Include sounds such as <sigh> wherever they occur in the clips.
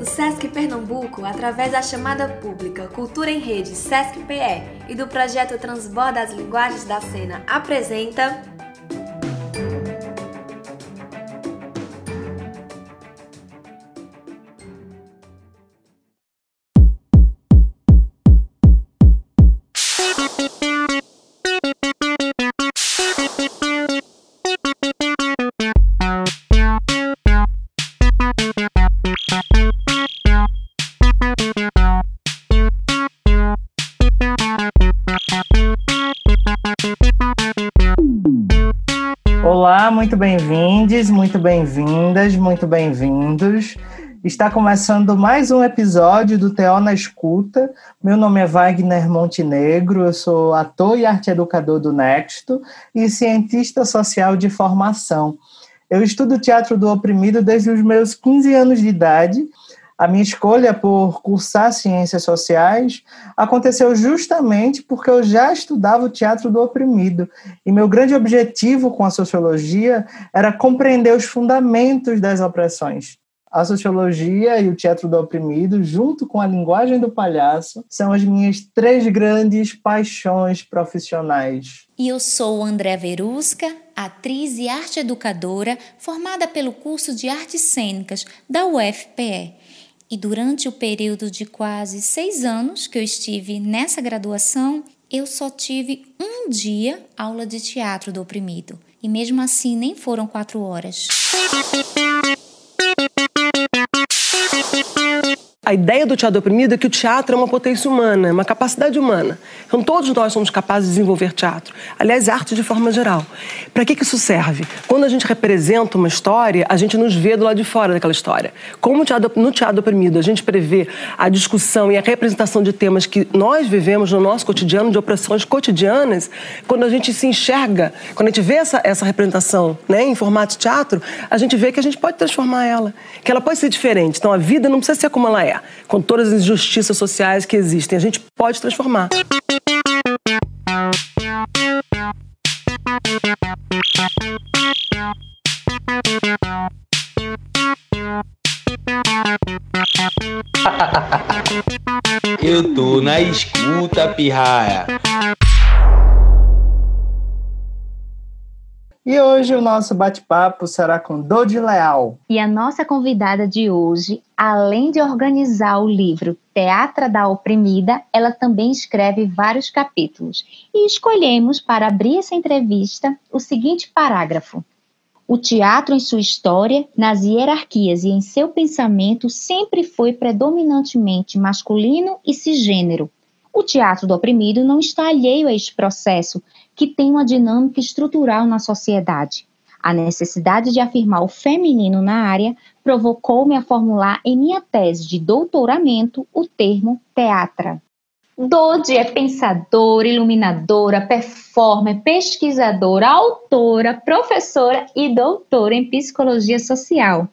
O SESC Pernambuco, através da chamada pública Cultura em Rede SESC-PE e do projeto Transborda as Linguagens da Cena, apresenta muito bem-vindos. Está começando mais um episódio do Teó na Escuta. Meu nome é Wagner Montenegro, eu sou ator e arte educador do Nexto e cientista social de formação. Eu estudo teatro do oprimido desde os meus 15 anos de idade a minha escolha por cursar ciências sociais aconteceu justamente porque eu já estudava o teatro do oprimido. E meu grande objetivo com a sociologia era compreender os fundamentos das opressões. A sociologia e o teatro do oprimido, junto com a linguagem do palhaço, são as minhas três grandes paixões profissionais. E eu sou André Verusca, atriz e arte educadora, formada pelo curso de Artes Cênicas da UFPE. E durante o período de quase seis anos que eu estive nessa graduação, eu só tive um dia aula de teatro do oprimido. E mesmo assim, nem foram quatro horas. A ideia do teatro oprimido é que o teatro é uma potência humana, é uma capacidade humana. Então todos nós somos capazes de desenvolver teatro. Aliás, arte de forma geral. Para que, que isso serve? Quando a gente representa uma história, a gente nos vê do lado de fora daquela história. Como teatro, no teatro oprimido a gente prevê a discussão e a representação de temas que nós vivemos no nosso cotidiano, de opressões cotidianas, quando a gente se enxerga, quando a gente vê essa, essa representação né, em formato teatro, a gente vê que a gente pode transformar ela, que ela pode ser diferente. Então a vida não precisa ser como ela é com todas as injustiças sociais que existem. A gente pode transformar. Eu tô na escuta, pirraia. E hoje o nosso bate-papo será com Dodi Leal. E a nossa convidada de hoje, além de organizar o livro Teatra da Oprimida, ela também escreve vários capítulos. E escolhemos para abrir essa entrevista o seguinte parágrafo: O teatro, em sua história, nas hierarquias e em seu pensamento, sempre foi predominantemente masculino e cisgênero. O teatro do oprimido não está alheio a este processo, que tem uma dinâmica estrutural na sociedade. A necessidade de afirmar o feminino na área provocou-me a formular em minha tese de doutoramento o termo teatra. Dodi é pensadora, iluminadora, performer, pesquisadora, autora, professora e doutora em psicologia social.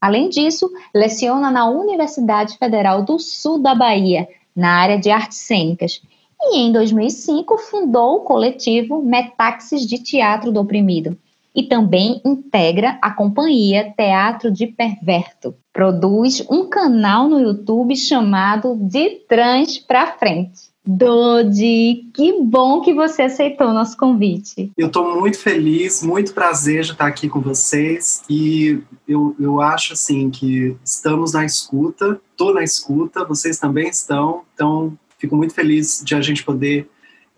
Além disso, leciona na Universidade Federal do Sul da Bahia, na área de artes cênicas, e em 2005 fundou o coletivo Metáxis de Teatro do Oprimido e também integra a companhia Teatro de Perverto. Produz um canal no YouTube chamado De Trans Pra Frente. Dodi, que bom que você aceitou o nosso convite. Eu estou muito feliz, muito prazer de estar aqui com vocês e eu, eu acho assim que estamos na escuta, estou na escuta, vocês também estão, então fico muito feliz de a gente poder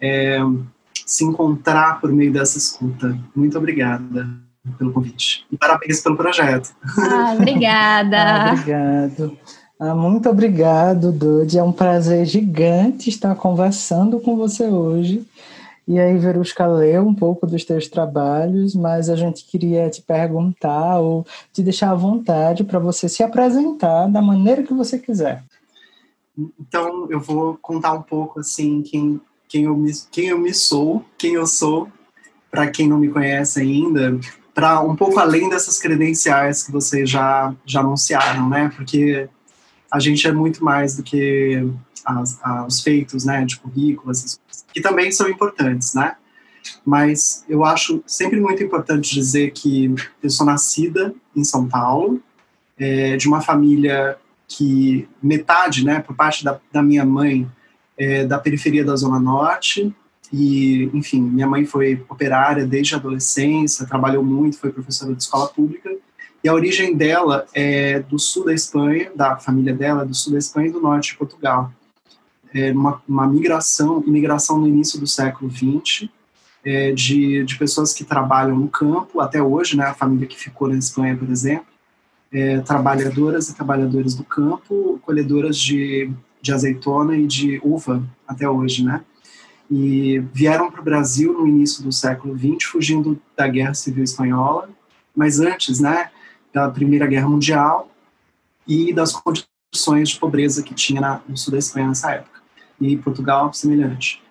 é, se encontrar por meio dessa escuta. Muito obrigada pelo convite. E parabéns pelo projeto. Ah, obrigada. ah, obrigado. Ah, muito obrigado, Dodi. É um prazer gigante estar conversando com você hoje. E aí, Verusca leu um pouco dos teus trabalhos, mas a gente queria te perguntar ou te deixar à vontade para você se apresentar da maneira que você quiser. Então, eu vou contar um pouco assim quem, quem, eu, me, quem eu me sou, quem eu sou, para quem não me conhece ainda, para um pouco além dessas credenciais que vocês já, já anunciaram, né? Porque a gente é muito mais do que as, os feitos, né, de currículo, essas coisas, que também são importantes, né? mas eu acho sempre muito importante dizer que eu sou nascida em São Paulo, é, de uma família que metade, né, por parte da, da minha mãe, é da periferia da Zona Norte, e, enfim, minha mãe foi operária desde a adolescência, trabalhou muito, foi professora de escola pública, e a origem dela é do sul da Espanha, da família dela, do sul da Espanha e do norte de Portugal. É uma, uma migração, imigração no início do século XX, é, de, de pessoas que trabalham no campo, até hoje, né, a família que ficou na Espanha, por exemplo, é, trabalhadoras e trabalhadores do campo, colhedoras de, de azeitona e de uva, até hoje, né? E vieram para o Brasil no início do século XX, fugindo da Guerra Civil Espanhola, mas antes, né, da Primeira Guerra Mundial e das condições de pobreza que tinha na, no sul da Espanha nessa época. E Portugal, semelhante.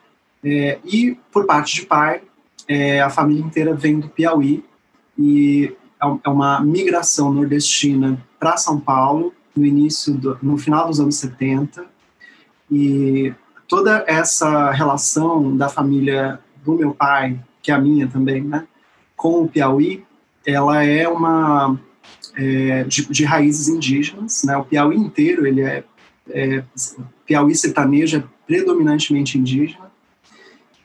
É, e, por parte de pai, é, a família inteira vem do Piauí e é, é uma migração nordestina para São Paulo no início, do, no final dos anos 70 e toda essa relação da família do meu pai, que é a minha também, né, com o Piauí, ela é uma é, de, de, raízes indígenas, né, o Piauí inteiro ele é, é Piauí sertanejo é predominantemente indígena,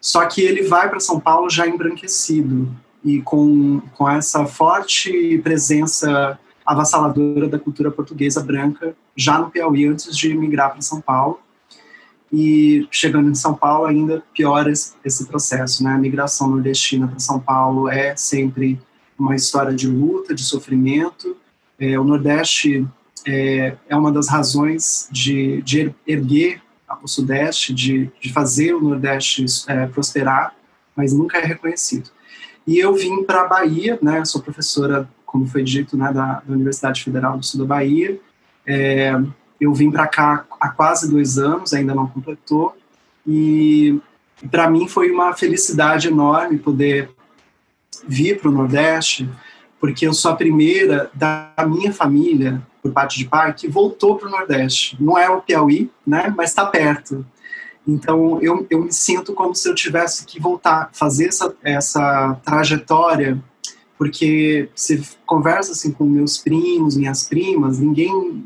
só que ele vai para São Paulo já embranquecido e com, com essa forte presença avassaladora da cultura portuguesa branca já no Piauí antes de migrar para São Paulo. E chegando em São Paulo ainda piora esse, esse processo, né? A migração nordestina para São Paulo é sempre uma história de luta, de sofrimento. É, o Nordeste é, é uma das razões de, de erguer o Sudeste, de, de fazer o Nordeste é, prosperar, mas nunca é reconhecido. E eu vim para a Bahia, né, sou professora, como foi dito, né, da, da Universidade Federal do Sul da Bahia. É, eu vim para cá há quase dois anos, ainda não completou, e para mim foi uma felicidade enorme poder vir para o Nordeste, porque eu sou a primeira da minha família por parte de pai, que voltou para o Nordeste. Não é o Piauí, né, mas está perto. Então, eu, eu me sinto como se eu tivesse que voltar, fazer essa, essa trajetória, porque se conversa assim com meus primos, minhas primas, ninguém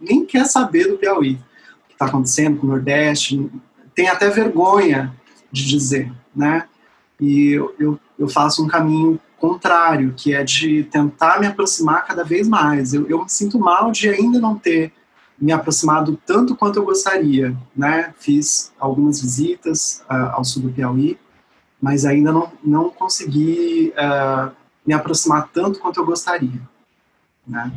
nem quer saber do Piauí, o que está acontecendo com o Nordeste, tem até vergonha de dizer, né? E eu, eu, eu faço um caminho contrário, que é de tentar me aproximar cada vez mais. Eu, eu me sinto mal de ainda não ter me aproximado tanto quanto eu gostaria, né? Fiz algumas visitas uh, ao sul do Piauí, mas ainda não, não consegui uh, me aproximar tanto quanto eu gostaria, né?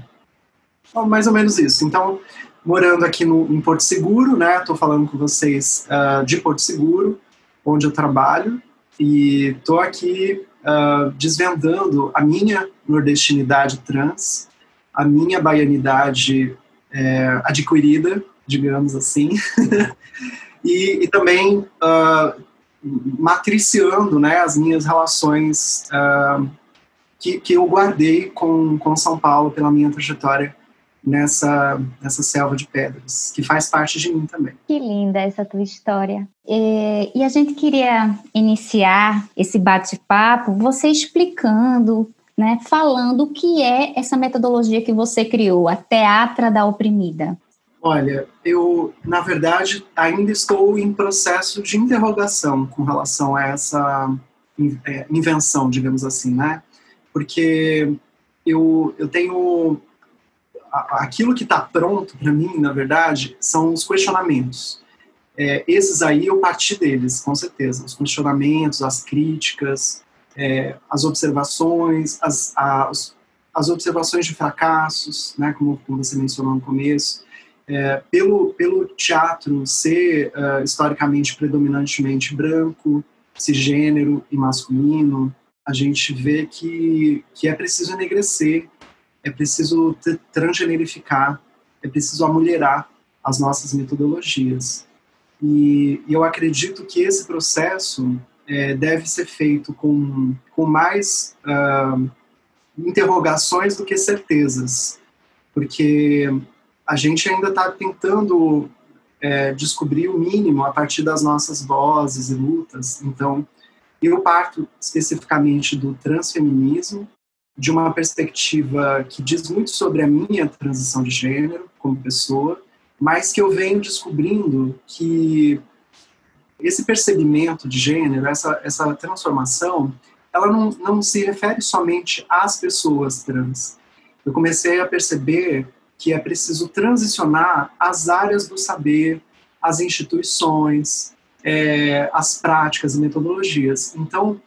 Mais ou menos isso. Então, morando aqui no, em Porto Seguro, né? Estou falando com vocês uh, de Porto Seguro, onde eu trabalho, e estou aqui desvendando a minha nordestinidade trans, a minha baianidade é, adquirida, digamos assim, <laughs> e, e, também uh, matriciando né, as minhas relações uh, que, que eu guardei com, com São Paulo pela minha trajetória nessa, nessa selva de pedras, que faz parte de mim também. Que linda essa tua história. E, e a gente queria iniciar esse bate-papo você explicando, né, falando o que é essa metodologia que você criou, a Teatra da Oprimida. Olha, eu, na verdade, ainda estou em processo de interrogação com relação a essa é, invenção, digamos assim, né? Porque eu, eu tenho aquilo que está pronto para mim, na verdade, são os questionamentos. É, esses aí eu parti deles, com certeza. Os questionamentos, as críticas, é, as observações, as, as, as, observações de fracassos, né, como, como você mencionou no começo. É, pelo, pelo teatro ser uh, historicamente predominantemente branco, cisgênero e masculino, a gente vê que, que é preciso enegrecer é preciso transgenerificar, é preciso amulherar as nossas metodologias. E, e eu acredito que esse processo é, deve ser feito com, com mais uh, interrogações do que certezas, porque a gente ainda está tentando é, descobrir o mínimo a partir das nossas vozes e lutas. Então, Eu parto especificamente do transfeminismo, de uma perspectiva que diz muito sobre a minha transição de gênero como pessoa, mas que eu venho descobrindo que esse percebimento de gênero, essa, essa transformação, ela não, não se refere somente às pessoas trans. Eu comecei a perceber que é preciso transicionar as áreas do saber, as instituições, é, as práticas e metodologias. Então,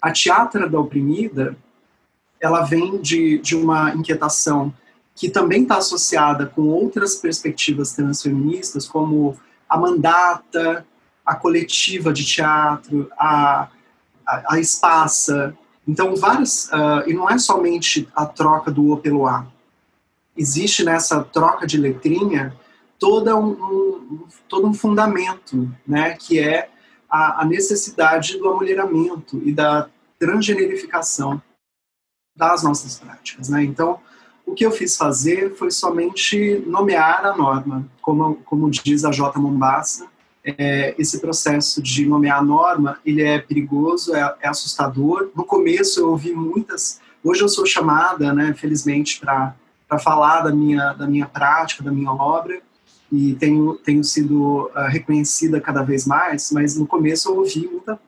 a teatra da oprimida, ela vem de, de uma inquietação que também está associada com outras perspectivas transfeministas, como a mandata, a coletiva de teatro, a, a, a espaça. Então, várias. Uh, e não é somente a troca do O pelo A. Existe nessa troca de letrinha toda um, um, todo um fundamento, né, que é a, a necessidade do amulheramento e da transgenerificação das nossas práticas. Né? Então, o que eu fiz fazer foi somente nomear a norma, como, como diz a J. Mombassa, é, esse processo de nomear a norma, ele é perigoso, é, é, assustador. No começo eu ouvi muitas, hoje eu sou chamada, né, felizmente, para falar da minha, da minha prática, da minha obra, e tenho, tenho sido uh, reconhecida cada vez mais, mas no começo eu ouvi muita,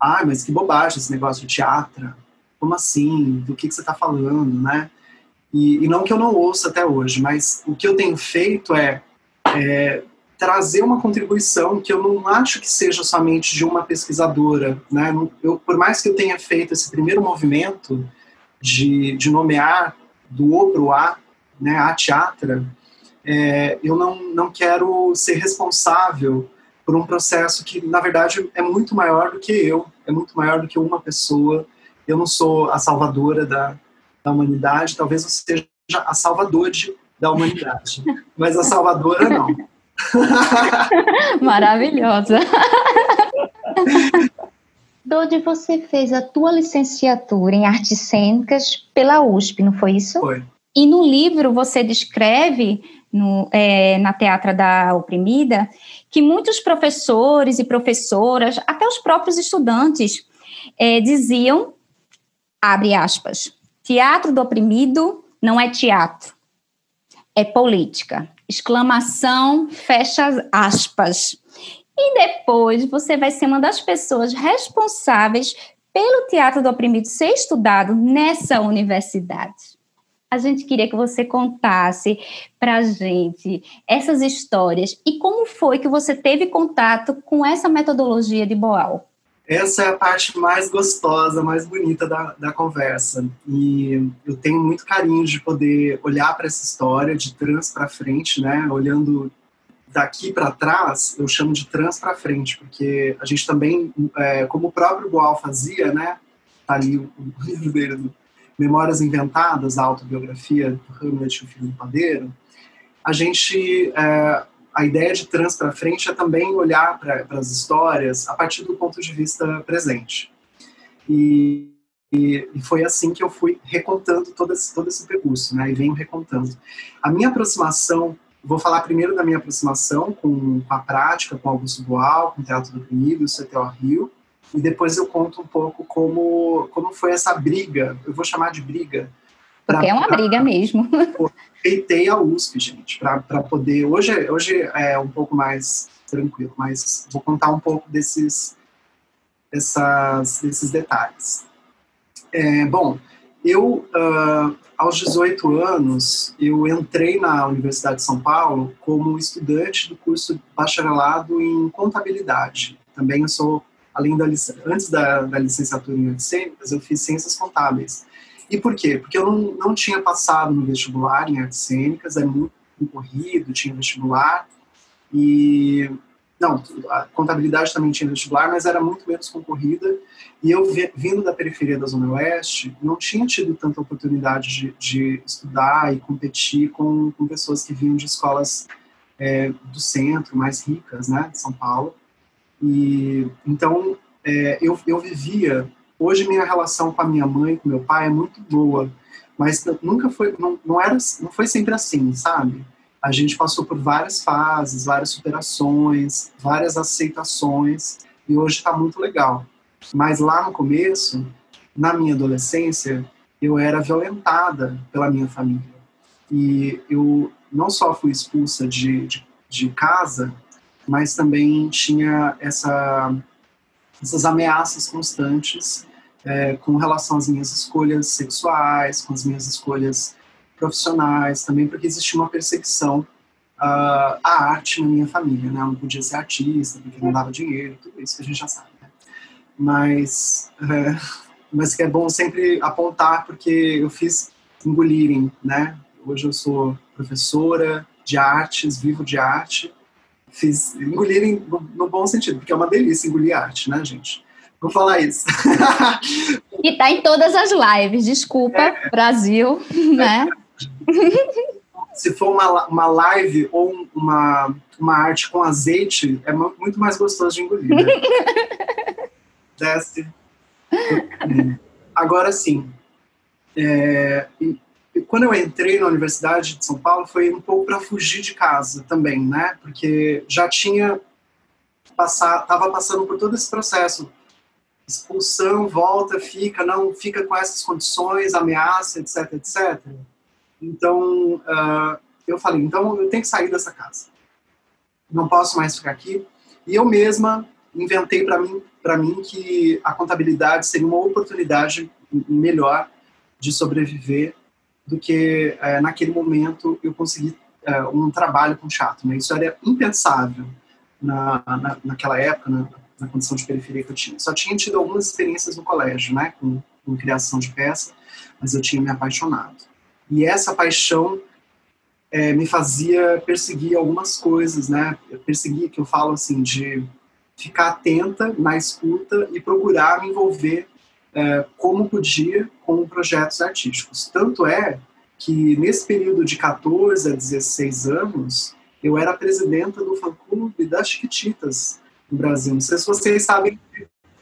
ah, mas que bobagem esse negócio de teatro, como assim, do que, que você está falando, né? E, e, não que eu não ouça até hoje, mas o que eu tenho feito é, é trazer uma contribuição que eu não acho que seja somente de uma pesquisadora, né? Eu, por mais que eu tenha feito esse primeiro movimento de, de nomear do O para o A, né, a teatra, é, eu não, não quero ser responsável por um processo que, na verdade, é muito maior do que eu, é muito maior do que uma pessoa. Eu não sou a salvadora da, da humanidade, talvez eu seja a salvadora da humanidade, mas a salvadora não. <laughs> Maravilhosa. Dodi, você fez a tua licenciatura em artes cênicas pela USP, não foi isso? Foi. E no livro você descreve, no, é, na Teatra da Oprimida, que muitos professores e professoras, até os próprios estudantes, é, diziam, abre aspas, teatro do oprimido não é teatro, é política exclamação, fecha aspas. E depois você vai ser uma das pessoas responsáveis pelo teatro do oprimido ser estudado nessa universidade. A gente queria que você contasse para a gente essas histórias e como foi que você teve contato com essa metodologia de Boal. Essa é a parte mais gostosa, mais bonita da, da conversa. E eu tenho muito carinho de poder olhar para essa história de trans para frente, né? Olhando daqui para trás, eu chamo de trans para frente, porque a gente também, é, como o próprio Boal fazia, né? Tá ali o, livro dele, Memórias Inventadas, a autobiografia do Hamlet, o filho do padeiro. A gente é, a ideia de trans para frente é também olhar para as histórias a partir do ponto de vista presente. E, e, e, foi assim que eu fui recontando todo esse, todo esse percurso, né? E venho recontando. A minha aproximação, vou falar primeiro da minha aproximação com, com a prática, com Augusto Boal, com o Teatro do Oprimido, o CTO Rio, e depois eu conto um pouco como, como foi essa briga, eu vou chamar de briga, Pra, Porque é uma pra, briga mesmo. <laughs> Feitei a USP, gente, para poder. Hoje, hoje é um pouco mais tranquilo, mas vou contar um pouco desses, dessas, desses detalhes. É, bom, eu, uh, aos 18 anos, eu entrei na Universidade de São Paulo como estudante do curso bacharelado em contabilidade. Também eu sou, além da antes da, da licenciatura em artes eu fiz ciências contábeis. E por quê? Porque eu não, não tinha passado no vestibular em artes cênicas, é muito concorrido, tinha vestibular, e não, a contabilidade também tinha vestibular, mas era muito menos concorrida. E eu, vindo da periferia da Zona Oeste, não tinha tido tanta oportunidade de, de estudar e competir com, com, pessoas que vinham de escolas é, do centro, mais ricas, né, de São Paulo. E então é, eu, eu vivia Hoje minha relação com a minha mãe, com meu pai é muito boa, mas nunca foi, não, não era, não foi sempre assim, sabe? A gente passou por várias fases, várias superações, várias aceitações e hoje está muito legal. Mas lá no começo, na minha adolescência, eu era violentada pela minha família. E eu não só fui expulsa de, de, de casa, mas também tinha essa, essas ameaças constantes é, com relação às minhas escolhas sexuais, com as minhas escolhas profissionais, também porque existia uma perseguição uh, à arte na minha família, né? Eu não podia ser artista porque não dava dinheiro, tudo isso que a gente já sabe. Né? Mas, é, mas que é bom sempre apontar porque eu fiz engolirem, né? Hoje eu sou professora de artes, vivo de arte. Fiz engolirem no, no bom sentido, porque é uma delícia engolir arte, né, gente? Vou falar isso. <laughs> e tá em todas as lives, desculpa, é. Brasil, né? Se for uma, uma live ou uma, uma arte com azeite, é muito mais gostoso de engolir, né? <laughs> Desce. Agora sim, é, quando eu entrei na Universidade de São Paulo foi um pouco para fugir de casa também, né? Porque já tinha passar, estava passando por todo esse processo expulsão, volta, fica, não fica com essas condições, ameaça, etc, etc. Então, uh, eu falei, então eu tenho que sair dessa casa. Não posso mais ficar aqui. E eu mesma inventei para mim, para mim que a contabilidade seria uma oportunidade melhor de sobreviver do que uh, naquele momento eu conseguir uh, um trabalho com teatro. Né? Isso era impensável na, na, naquela época, na, na condição de periferia que eu tinha. Só tinha tido algumas experiências no colégio, né, com, com criação de peça, mas eu tinha me apaixonado. E essa paixão é, me fazia perseguir algumas coisas, né? Perseguir, que eu falo assim, de ficar atenta na escuta e procurar me envolver é, como podia com projetos artísticos. Tanto é que nesse período de 14 a 16 anos, eu era presidenta do fã-clube das Chiquititas, no Brasil. Não sei se vocês sabem.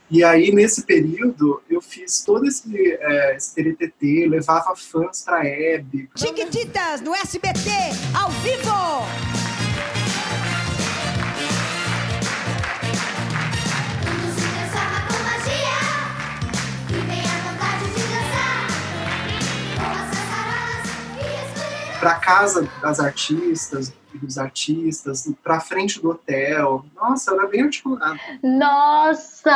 E aí, nesse período, eu fiz todo esse, é, esse TTT, levava fãs para a Hebe. Chiquititas, no SBT, ao vivo! para casa das artistas dos artistas, para frente do hotel. Nossa, era bem articulado. Nossa!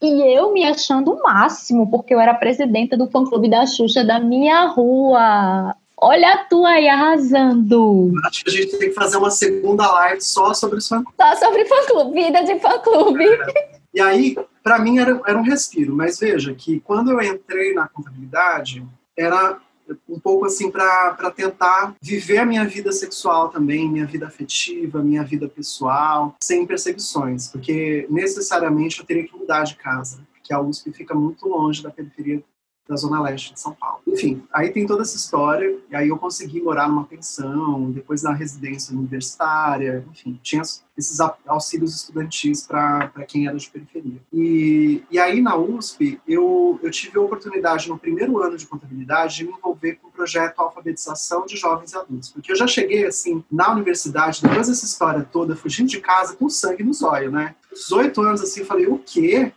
E eu me achando o máximo, porque eu era presidenta do fã-clube da Xuxa da minha rua. Olha tu aí arrasando. Acho que a gente tem que fazer uma segunda live só sobre os fã Só sobre fã-clube, vida de fã-clube. É. E aí, para mim, era, era um respiro. Mas veja que quando eu entrei na contabilidade, era um pouco assim para tentar viver a minha vida sexual também, minha vida afetiva, minha vida pessoal, sem perseguições, porque necessariamente eu teria que mudar de casa, porque a USP fica muito longe da periferia da Zona Leste de São Paulo. Enfim, aí tem toda essa história, e aí eu consegui morar numa pensão, depois na residência universitária, enfim, tinha esses auxílios estudantis para quem era de periferia. E, e aí na USP, eu, eu tive a oportunidade no primeiro ano de contabilidade de me envolver com o projeto Alfabetização de Jovens e Adultos, porque eu já cheguei assim na universidade, depois dessa história toda, fugindo de casa com sangue nos olhos, né? 18 anos assim, falei, o quê?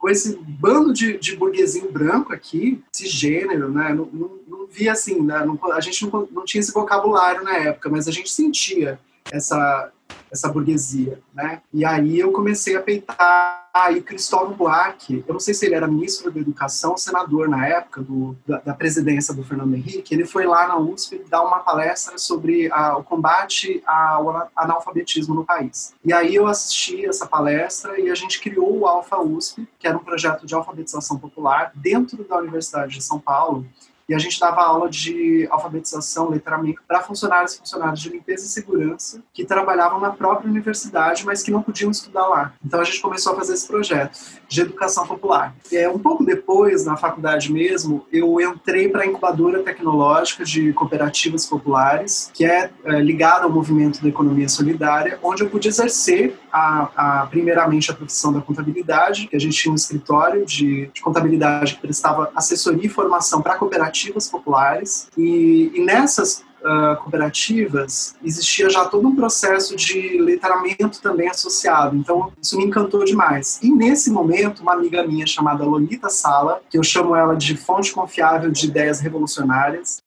Com esse bando de, de burguesinho branco aqui, esse gênero, né? Não, não, não via assim, né? não, a gente não, não tinha esse vocabulário na época, mas a gente sentia essa, essa burguesia, né? E aí eu comecei a peitar aí Cristóvão Buarque, eu não sei se ele era ministro da Educação, senador na época do, da, da presidência do Fernando Henrique, ele foi lá na USP dar uma palestra sobre a, o combate ao analfabetismo no país. E aí eu assisti essa palestra e a gente criou o Alfa USP, que era um projeto de alfabetização popular dentro da Universidade de São Paulo, e a gente dava aula de alfabetização, letramento, para funcionários e funcionários de limpeza e segurança que trabalhavam na própria universidade, mas que não podiam estudar lá. Então a gente começou a fazer esse projeto de educação popular. É, um pouco depois, na faculdade mesmo, eu entrei para a incubadora tecnológica de cooperativas populares, que é, é ligada ao movimento da economia solidária, onde eu pude exercer a, a, primeiramente a profissão da contabilidade, que a gente tinha um escritório de, de contabilidade que prestava assessoria e formação para cooperativas populares, e, e nessas uh, cooperativas, existia já todo um processo de letramento também associado. Então, isso me encantou demais. E nesse momento, uma amiga minha chamada Lolita Sala, que eu chamo ela de fonte confiável de ideias revolucionárias,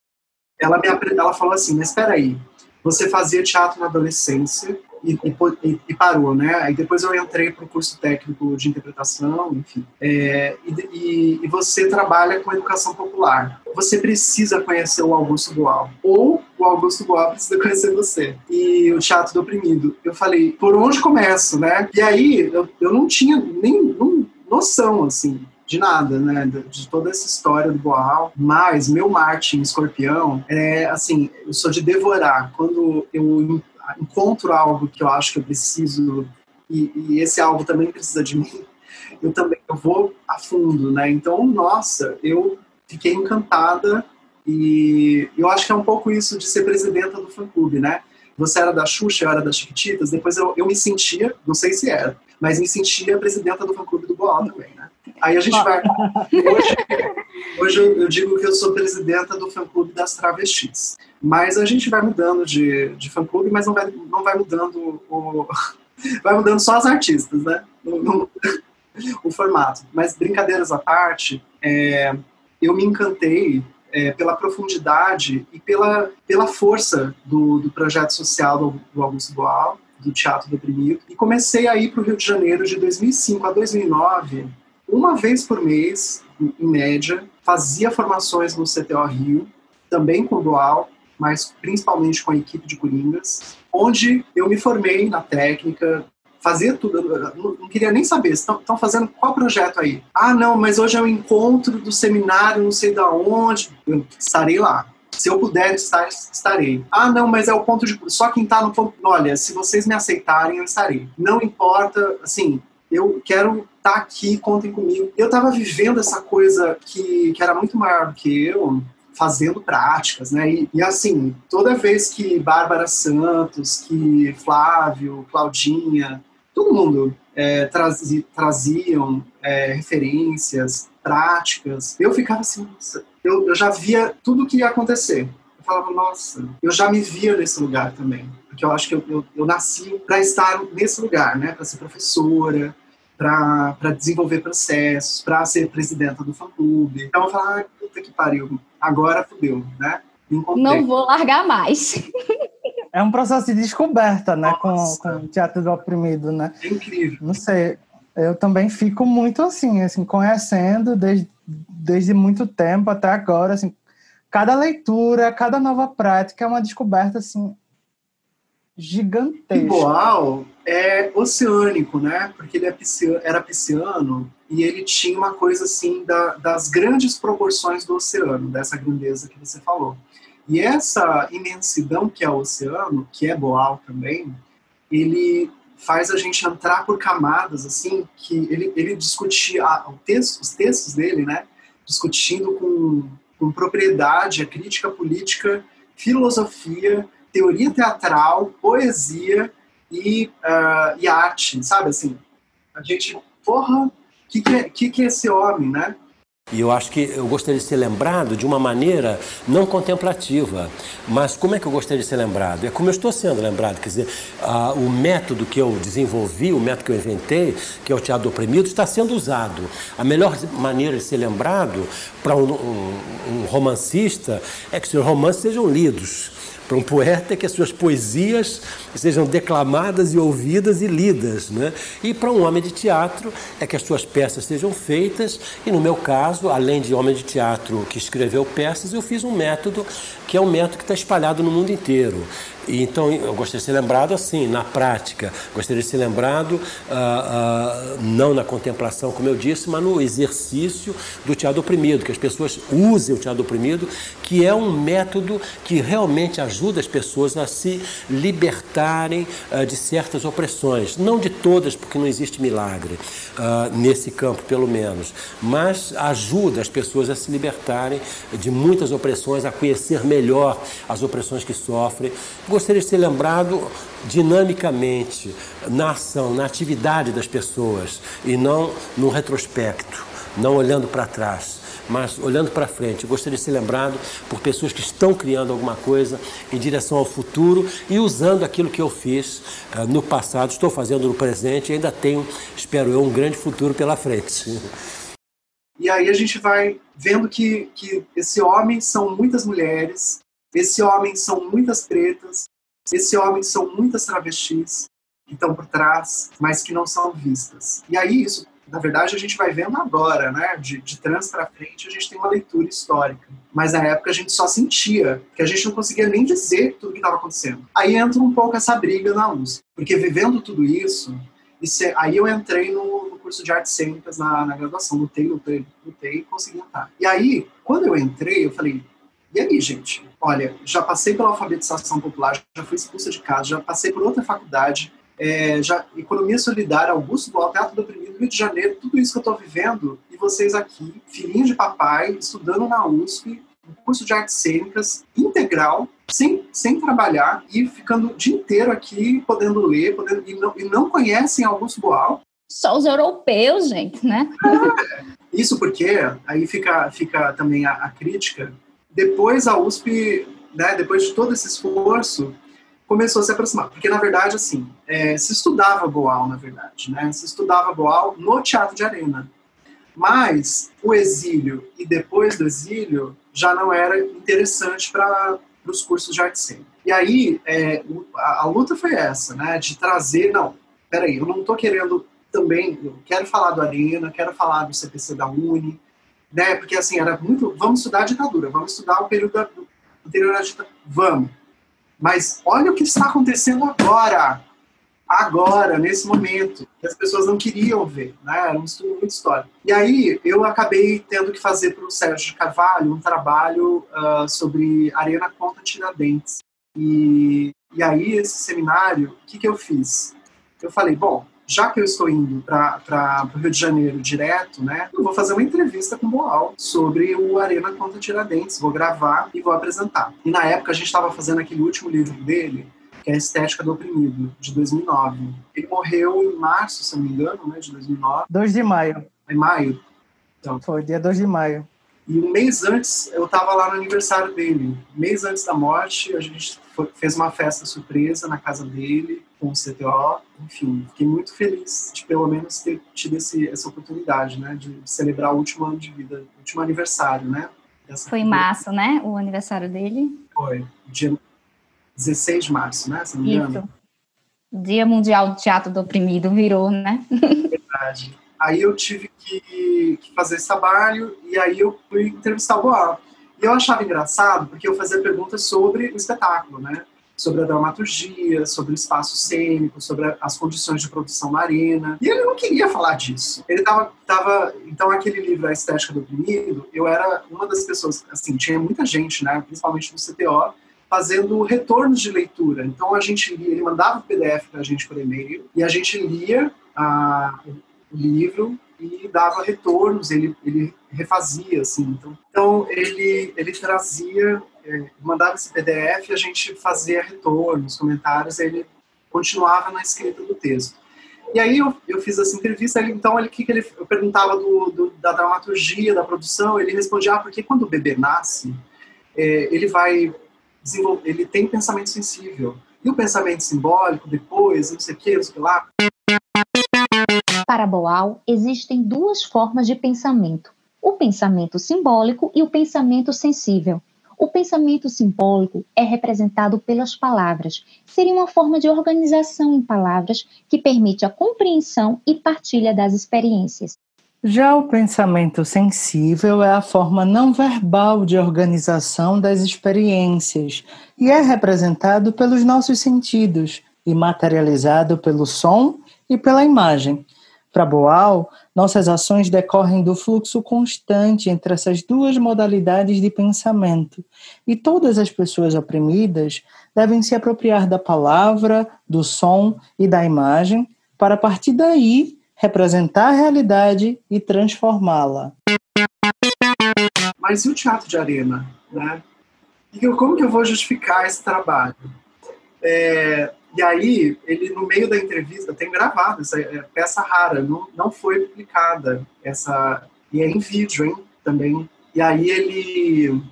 ela, me, ela falou assim: Mas espera aí, você fazia teatro na adolescência, e, e, e, parou, né? Aí depois eu entrei para o curso técnico de interpretação, enfim. É, e, e, você trabalha com educação popular. Você precisa conhecer o Augusto Boal. Ou o Augusto Boal precisa conhecer você. E o Teatro do Oprimido. Eu falei, por onde começo, né? E aí eu, eu não tinha nem, noção, assim, de nada, né? De toda essa história do Boal. Mas meu Martin escorpião é assim, eu sou de devorar. Quando eu encontro algo que eu acho que eu preciso e, e esse algo também precisa de mim, <laughs> eu também eu vou a fundo, né? Então, nossa, eu fiquei encantada e eu acho que é um pouco isso de ser presidenta do fã-clube, né? Você era da Xuxa, eu era das Chiquititas, depois eu, eu me sentia, não sei se era, mas me sentia presidenta do fã-clube do Boal também? Aí a gente vai... Hoje, hoje eu digo que eu sou presidenta do fã-clube das travestis. Mas a gente vai mudando de, de fã-clube, mas não vai, não vai mudando o... <laughs> Vai mudando só as artistas, né? o formato. Mas brincadeiras à parte, é, eu me encantei é, pela profundidade e pela, pela força do, do projeto social do, do Augusto Boal, do Teatro Deprimido, e comecei a ir para o Rio de Janeiro de 2005 a 2009, uma vez por mês, em média, fazia formações no CTO Rio, também com Boal, mas principalmente com a equipe de Coringas, onde eu me formei na técnica, fazia tudo, não, queria nem saber, estão fazendo qual projeto aí? Ah, não, mas hoje é o encontro do seminário, não sei da onde, eu estarei lá. Se eu puder estar, estarei. Ah, não, mas é o ponto de. Só quem está no ponto. Olha, se vocês me aceitarem, eu estarei. Não importa, assim, eu quero estar tá aqui, contem comigo. Eu estava vivendo essa coisa que, que era muito maior do que eu, fazendo práticas, né? E, e, assim, toda vez que Bárbara Santos, que Flávio, Claudinha, todo mundo é, trazi, traziam é, referências, práticas, eu ficava assim, eu, eu já via tudo o que ia acontecer. Eu falava, nossa, eu já me via nesse lugar também. Porque eu acho que eu, eu, eu nasci para estar nesse lugar, né? Para ser professora, para desenvolver processos, para ser presidenta do fã-clube. Então eu falava, ah, puta que pariu, agora fudeu, né? Não vou largar mais. É um processo de descoberta, né, com, com o teatro do oprimido, né? É incrível. Não sei, eu também fico muito assim, assim, conhecendo desde, desde muito tempo até agora, assim, cada leitura, cada nova prática é uma descoberta, assim, gigantesca. Boal é oceânico, né? Porque ele é pisciano, era pisciano e ele tinha uma coisa assim da, das grandes proporções do oceano, dessa grandeza que você falou. E essa imensidão que é o oceano, que é Boal também, ele faz a gente entrar por camadas assim que ele, ele discutia ah, texto, os textos dele, né? Discutindo com, com propriedade a crítica política, filosofia teoria teatral, poesia e, uh, e arte, sabe? Assim, a gente, porra, o que, que, é, que, que é esse homem, né? E eu acho que eu gostaria de ser lembrado de uma maneira não contemplativa. Mas como é que eu gostaria de ser lembrado? É como eu estou sendo lembrado. Quer dizer, uh, o método que eu desenvolvi, o método que eu inventei, que é o teatro oprimido, está sendo usado. A melhor maneira de ser lembrado para um, um, um romancista é que seus romances sejam lidos para um poeta é que as suas poesias sejam declamadas e ouvidas e lidas. Né? E para um homem de teatro é que as suas peças sejam feitas. E no meu caso, além de homem de teatro que escreveu peças, eu fiz um método que é um método que está espalhado no mundo inteiro. E, então, eu gostaria de ser lembrado assim, na prática. Gostaria de ser lembrado, ah, ah, não na contemplação, como eu disse, mas no exercício do teatro oprimido, que as pessoas usem o teatro oprimido, que é um método que realmente ajuda as pessoas a se libertarem ah, de certas opressões. Não de todas, porque não existe milagre, nesse campo, pelo menos, mas ajuda as pessoas a se libertarem de muitas opressões, a conhecer melhor as opressões que sofrem gostaria de ser lembrado dinamicamente na ação, na atividade das pessoas e não no retrospecto, não olhando para trás. mas olhando para frente. Gostaria de ser lembrado por pessoas que estão criando alguma coisa em direção ao futuro e usando aquilo que eu fiz uh, no passado, estou fazendo no presente e ainda tenho, espero eu, um grande futuro pela frente. E aí a gente vai vendo que, que esse homem são muitas mulheres, esse homem são muitas pretas, esse homem são muitas travestis que estão por trás, mas que não são vistas. E aí isso, na verdade, a gente vai vendo agora, né? De, de trans para frente, a gente tem uma leitura histórica. Mas na época a gente só sentia, que a gente não conseguia nem dizer tudo que estava acontecendo. Aí entra um pouco essa briga na USP, porque vivendo tudo isso, isso aí eu entrei no, no, curso de artes cênicas na, na graduação, lutei, lutei, lutei e consegui entrar. E aí, quando eu entrei, eu falei, e aí, gente? Olha, já passei pela alfabetização popular, já fui expulsa de casa, já passei por outra faculdade, é, já, economia solidária, Augusto Boal, Teatro do Oprimido, Rio de Janeiro, tudo isso que eu estou vivendo, e vocês aqui, filhinho de papai, estudando na USP, um curso de artes cênicas integral, sem, sem trabalhar e ficando o dia inteiro aqui, podendo ler, podendo, e, não, e não conhecem Augusto Boal. Só os europeus, gente, né? É, <laughs> isso porque, aí fica, fica também a, a crítica, depois a USP, né, depois de todo esse esforço, começou a se aproximar. Porque, na verdade, assim, é, se estudava Boal, na verdade, né? Se estudava Boal no Teatro de Arena. Mas o exílio e depois do exílio já não era interessante para os cursos de arte cênica. E aí, é, a, a, luta foi essa, né? De trazer, não, peraí, eu não estou querendo também, eu quero falar do Arena, quero falar do CPC da Uni, né? Porque assim, era muito, vamos estudar a ditadura, vamos estudar o período da, anterior à ditadura, vamos. Mas olha o que está acontecendo agora, agora, nesse momento, que as pessoas não queriam ver, né? Era um estudo muito histórico. E aí eu acabei tendo que fazer para o Sérgio Carvalho um trabalho uh, sobre Arena contra Tiradentes. E, e aí esse seminário, o que, que eu fiz? Eu falei, bom, já que eu estou indo para o Rio de Janeiro direto, né, eu vou fazer uma entrevista com o Boal sobre o Arena contra Tiradentes. Vou gravar e vou apresentar. E na época a gente estava fazendo aquele último livro dele, que é a Estética do Oprimido, de 2009. Ele morreu em março, se não me engano, né, de 2009. 2 de maio. Em maio. Então. Foi dia 2 de maio. E um mês antes, eu estava lá no aniversário dele. Um mês antes da morte, a gente foi, fez uma festa surpresa na casa dele, com o CTO. Enfim, fiquei muito feliz de pelo menos ter tido esse, essa oportunidade, né? De celebrar o último ano de vida, o último aniversário, né? foi em março, né? O aniversário dele. Foi. Dia 16 de março, né? Se não me engano. Dia Mundial do Teatro do Oprimido virou, né? <laughs> Verdade. Aí eu tive que, que, fazer esse trabalho e aí eu fui entrevistar o Boal. E eu achava engraçado porque eu fazia perguntas sobre o espetáculo, né? Sobre a dramaturgia, sobre o espaço cênico, sobre as condições de produção na arena. E ele não queria falar disso. Ele tava, tava então aquele livro A Estética do Oprimido, eu era uma das pessoas, assim, tinha muita gente, né? Principalmente no CTO, fazendo retornos de leitura. Então a gente lia, ele mandava o PDF para a gente por e-mail e a gente lia a, livro e dava retornos, ele, ele refazia, assim. Então, então ele, ele trazia, é, mandava esse PDF, a gente fazia retornos, comentários, ele continuava na escrita do texto. E aí eu, eu fiz essa entrevista, ele, então ele, que, que ele, eu perguntava do, do, da dramaturgia, da produção, ele respondia, ah, porque quando o bebê nasce, é, ele vai ele tem pensamento sensível. E o pensamento simbólico, depois, não sei o que, não sei o que lá, para Boal, existem duas formas de pensamento: o pensamento simbólico e o pensamento sensível. O pensamento simbólico é representado pelas palavras. Seria uma forma de organização em palavras que permite a compreensão e partilha das experiências. Já o pensamento sensível é a forma não verbal de organização das experiências e é representado pelos nossos sentidos e materializado pelo som e pela imagem. Para Boal, nossas ações decorrem do fluxo constante entre essas duas modalidades de pensamento, e todas as pessoas oprimidas devem se apropriar da palavra, do som e da imagem para, a partir daí, representar a realidade e transformá-la. Mas e o teatro de arena? Né? E como que eu vou justificar esse trabalho? É, e aí, ele, no meio da entrevista, tem gravado, essa é peça rara, não, não foi publicada, essa, e é em vídeo, hein, também. E aí ele. O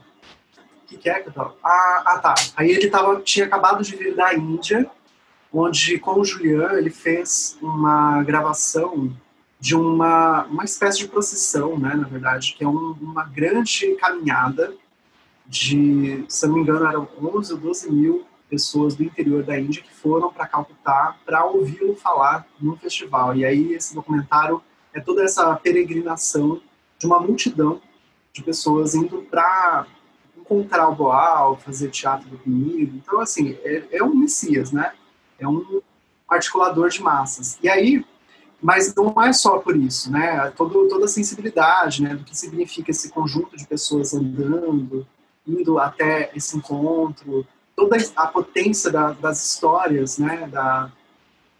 que, que é que eu tava? Ah, ah, tá. Aí ele tava, tinha acabado de vir da Índia, onde com o Julian ele fez uma gravação de uma, uma espécie de procissão, né, na verdade, que é um, uma grande caminhada de, se não me engano, eram 11 ou 12 mil pessoas do interior da Índia que foram para Calcutá para ouvi-lo falar no festival. E aí esse documentário é toda essa peregrinação de uma multidão de pessoas indo para encontrar o Boal, fazer teatro do comigo. Então, assim, é, é um messias, né? É um articulador de massas. E aí, mas não é só por isso, né? Todo, toda a sensibilidade, né, do que significa esse conjunto de pessoas andando, indo até esse encontro, toda a potência da, das histórias, né, da,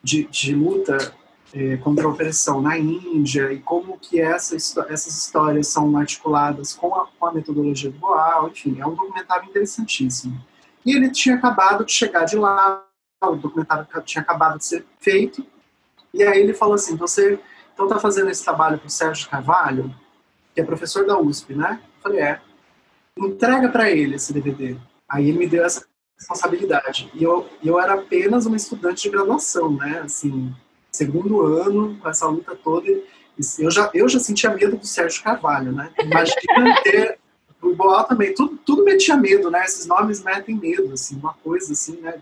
de, de luta é, contra a opressão na Índia e como que essa, essas histórias são articuladas com a, com a metodologia do Boal, enfim, é um documentário interessantíssimo. E ele tinha acabado de chegar de lá, o documentário tinha acabado de ser feito, e aí ele falou assim: você então está fazendo esse trabalho com o Sérgio Carvalho, que é professor da USP, né? Eu falei: é. Entrega para ele esse DVD. Aí ele me deu essa responsabilidade. E eu, eu era apenas uma estudante de graduação, né? Assim, segundo ano, com essa luta toda. Eu já, eu já sentia medo do Sérgio Carvalho, né? Imagina <laughs> ter o Boal também, tudo, tudo metia medo, né? Esses nomes metem medo, assim, uma coisa assim, né?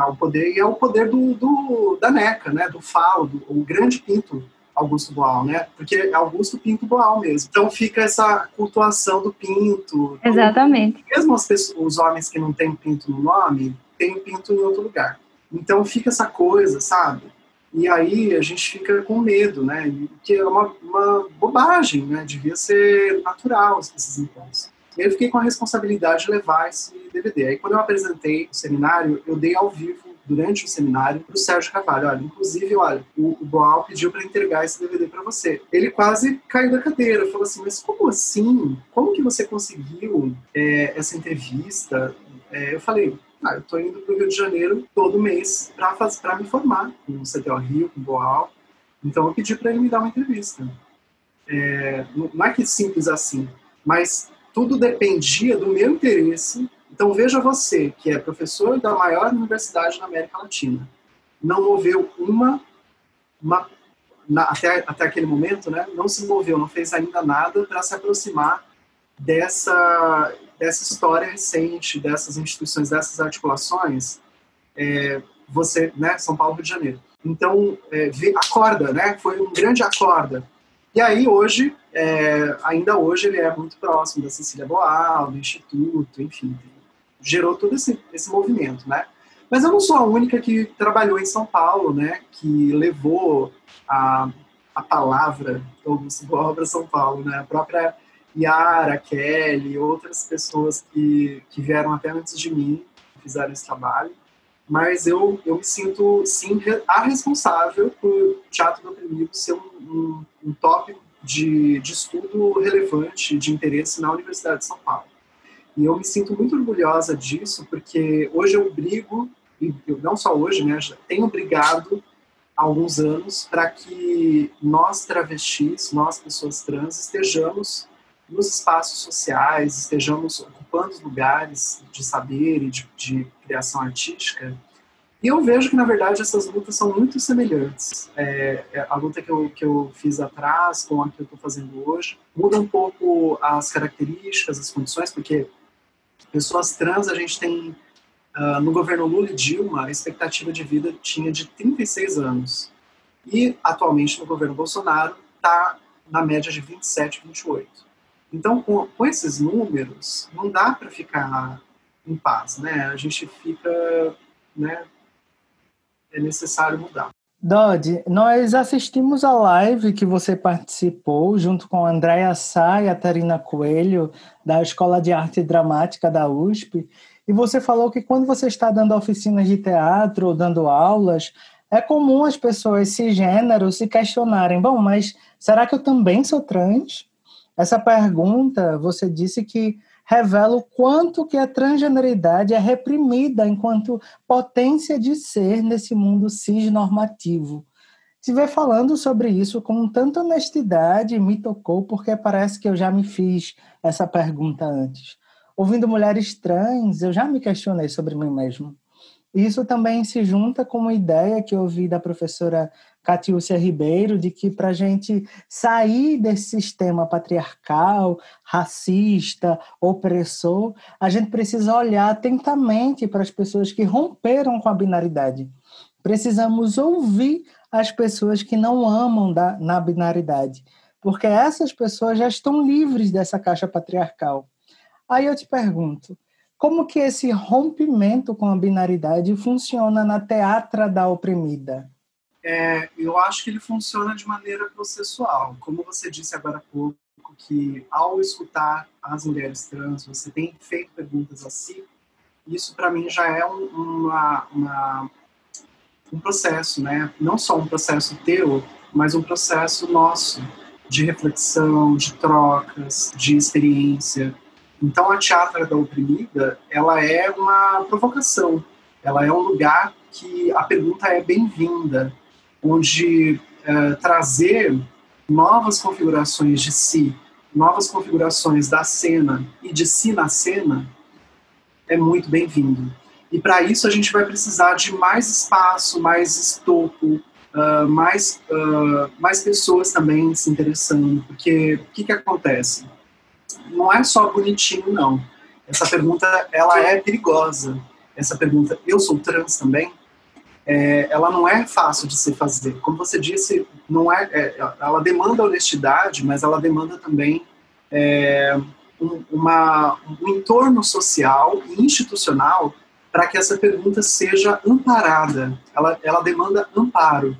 O poder e é o poder do, do da NECA, né, do FAO, do, o grande pinto Augusto Boal, né? Porque é Augusto Pinto Boal mesmo. Então fica essa cultuação do pinto. Exatamente. Então, mesmo as pessoas, os homens que não têm pinto no nome, têm pinto em outro lugar. Então fica essa coisa, sabe? E aí a gente fica com medo, né? Que é uma, uma bobagem, né? Devia ser natural esses encontros. E eu fiquei com a responsabilidade de levar esse DVD. Aí quando eu apresentei o seminário, eu dei ao vivo durante o seminário para o Sérgio Carvalho. Olha, inclusive, olha, o, o Boal pediu para entregar esse DVD para você. Ele quase caiu da cadeira, falou assim, mas como assim? Como que você conseguiu é, essa entrevista? É, eu falei, ah, eu estou indo para o Rio de Janeiro todo mês para me formar com o CTO Rio, com o Boal. Então eu pedi para ele me dar uma entrevista. É, não é que simples assim, mas tudo dependia do meu interesse. Então veja você, que é professor da maior universidade da América Latina, não moveu uma, uma na, até, até aquele momento, né, não se moveu, não fez ainda nada para se aproximar dessa, dessa história recente, dessas instituições, dessas articulações, é, você, né, São Paulo, Rio de Janeiro. Então, é, acorda, né, foi um grande acorda. E aí, hoje, é, ainda hoje, ele é muito próximo da Cecília Boal, do Instituto, enfim, gerou todo esse, esse movimento, né? Mas eu não sou a única que trabalhou em São Paulo, né? Que levou a, a palavra Augusto Boal para São Paulo, né? A própria Yara, Kelly, outras pessoas que, que vieram até antes de mim, fizeram esse trabalho mas eu, eu me sinto, sim, a responsável por Teatro do Oprimido ser um, um, um tópico de, de estudo relevante, de interesse na Universidade de São Paulo. E eu me sinto muito orgulhosa disso, porque hoje eu brigo, e não só hoje, né, já tenho brigado há alguns anos para que nós travestis, nós pessoas trans, estejamos nos espaços sociais, estejamos ocupando lugares de saber e de, de criação artística. E eu vejo que, na verdade, essas lutas são muito semelhantes. É, é a luta que eu, que eu fiz atrás com a que eu estou fazendo hoje muda um pouco as características, as condições, porque pessoas trans, a gente tem, uh, no governo Lula e Dilma, a expectativa de vida tinha de 36 anos. E, atualmente, no governo Bolsonaro, está na média de 27, 28. Então, com, com esses números, não dá para ficar em paz, né? A gente fica, né? É necessário mudar. Dodi, nós assistimos a live que você participou junto com Andréa Sá e a Tarina Coelho, da Escola de Arte Dramática da USP, e você falou que quando você está dando oficinas de teatro ou dando aulas, é comum as pessoas cisgênero se questionarem: bom, mas será que eu também sou trans? Essa pergunta, você disse que revela o quanto que a transgeneridade é reprimida enquanto potência de ser nesse mundo cisnormativo. te ver falando sobre isso com tanta honestidade me tocou, porque parece que eu já me fiz essa pergunta antes. Ouvindo mulheres trans, eu já me questionei sobre mim mesmo. Isso também se junta com uma ideia que eu ouvi da professora Catiúcia Ribeiro de que para a gente sair desse sistema patriarcal, racista, opressor, a gente precisa olhar atentamente para as pessoas que romperam com a binaridade. Precisamos ouvir as pessoas que não amam da, na binaridade, porque essas pessoas já estão livres dessa caixa patriarcal. Aí eu te pergunto, como que esse rompimento com a binaridade funciona na teatra da oprimida? É, eu acho que ele funciona de maneira processual. Como você disse agora há pouco, que ao escutar as mulheres trans, você tem feito perguntas a si, isso para mim já é um, uma, uma, um processo, né? Não só um processo teu, mas um processo nosso de reflexão, de trocas, de experiência. Então, a Teatra da Oprimida, ela é uma provocação. Ela é um lugar que a pergunta é bem-vinda, onde é, trazer novas configurações de si, novas configurações da cena e de si na cena é muito bem-vindo. E para isso a gente vai precisar de mais espaço, mais estopo, uh, mais, uh, mais pessoas também se interessando, porque o que, que acontece? Não é só bonitinho, não. Essa pergunta, ela é perigosa. Essa pergunta, eu sou trans também, é, ela não é fácil de se fazer. Como você disse, não é, é ela demanda honestidade, mas ela demanda também é, um, uma, um entorno social e institucional para que essa pergunta seja amparada. Ela, ela demanda amparo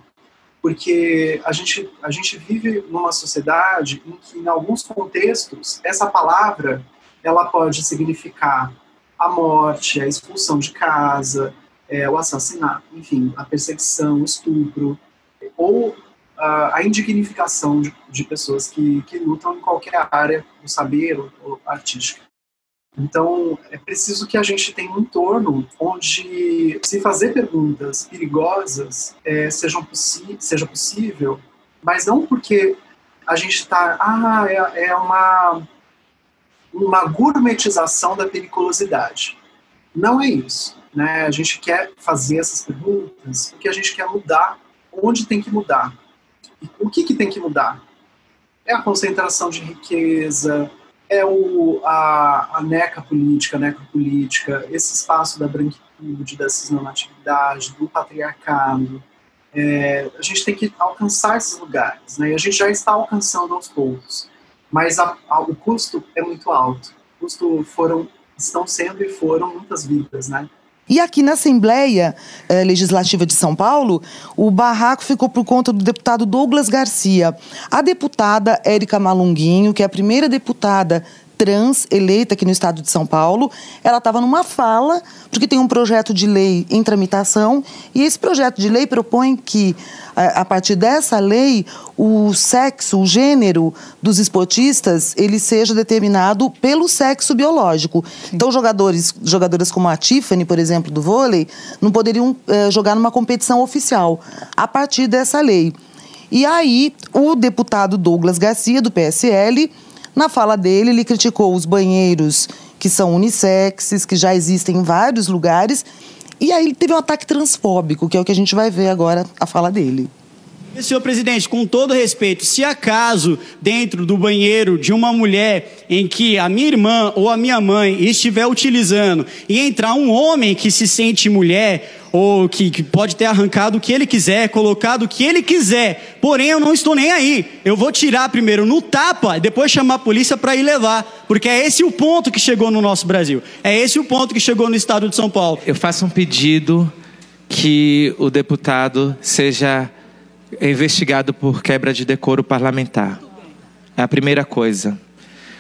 porque a gente, a gente vive numa sociedade em que, em alguns contextos, essa palavra ela pode significar a morte, a expulsão de casa, é, o assassinato, enfim, a perseguição, o estupro, ou a, a indignificação de, de, pessoas que, que lutam em qualquer área do saber ou, ou artística. Então, é preciso que a gente tenha um entorno onde se fazer perguntas perigosas é, sejam seja possível, mas não porque a gente está, ah, é, é uma, uma gourmetização da periculosidade. Não é isso. Né? A gente quer fazer essas perguntas porque a gente quer mudar onde tem que mudar. E o que, que tem que mudar? É a concentração de riqueza, é o, a, a neca política, necropolítica, esse espaço da branquitude, da cisnormatividade, do patriarcado. É, a gente tem que alcançar esses lugares, né? E a gente já está alcançando aos poucos, mas a, a, o custo é muito alto. O custo foram, estão sendo e foram muitas vidas, né? E aqui na Assembleia eh, Legislativa de São Paulo, o barraco ficou por conta do deputado Douglas Garcia. A deputada Érica Malunguinho, que é a primeira deputada trans eleita aqui no estado de São Paulo. Ela estava numa fala, porque tem um projeto de lei em tramitação, e esse projeto de lei propõe que, a partir dessa lei, o sexo, o gênero dos esportistas, ele seja determinado pelo sexo biológico. Sim. Então, jogadores, jogadoras como a Tiffany, por exemplo, do vôlei, não poderiam é, jogar numa competição oficial a partir dessa lei. E aí, o deputado Douglas Garcia, do PSL, na fala dele, ele criticou os banheiros que são unissexes, que já existem em vários lugares. E aí ele teve um ataque transfóbico, que é o que a gente vai ver agora a fala dele. Senhor presidente, com todo respeito, se acaso dentro do banheiro de uma mulher em que a minha irmã ou a minha mãe estiver utilizando e entrar um homem que se sente mulher ou que, que, pode ter arrancado o que ele quiser, colocado o que ele quiser, porém eu não estou nem aí. Eu vou tirar primeiro no tapa e depois chamar a polícia para ir levar, porque é esse o ponto que chegou no nosso Brasil, é esse o ponto que chegou no estado de São Paulo. Eu faço um pedido que o deputado seja é investigado por quebra de decoro parlamentar. É a primeira coisa.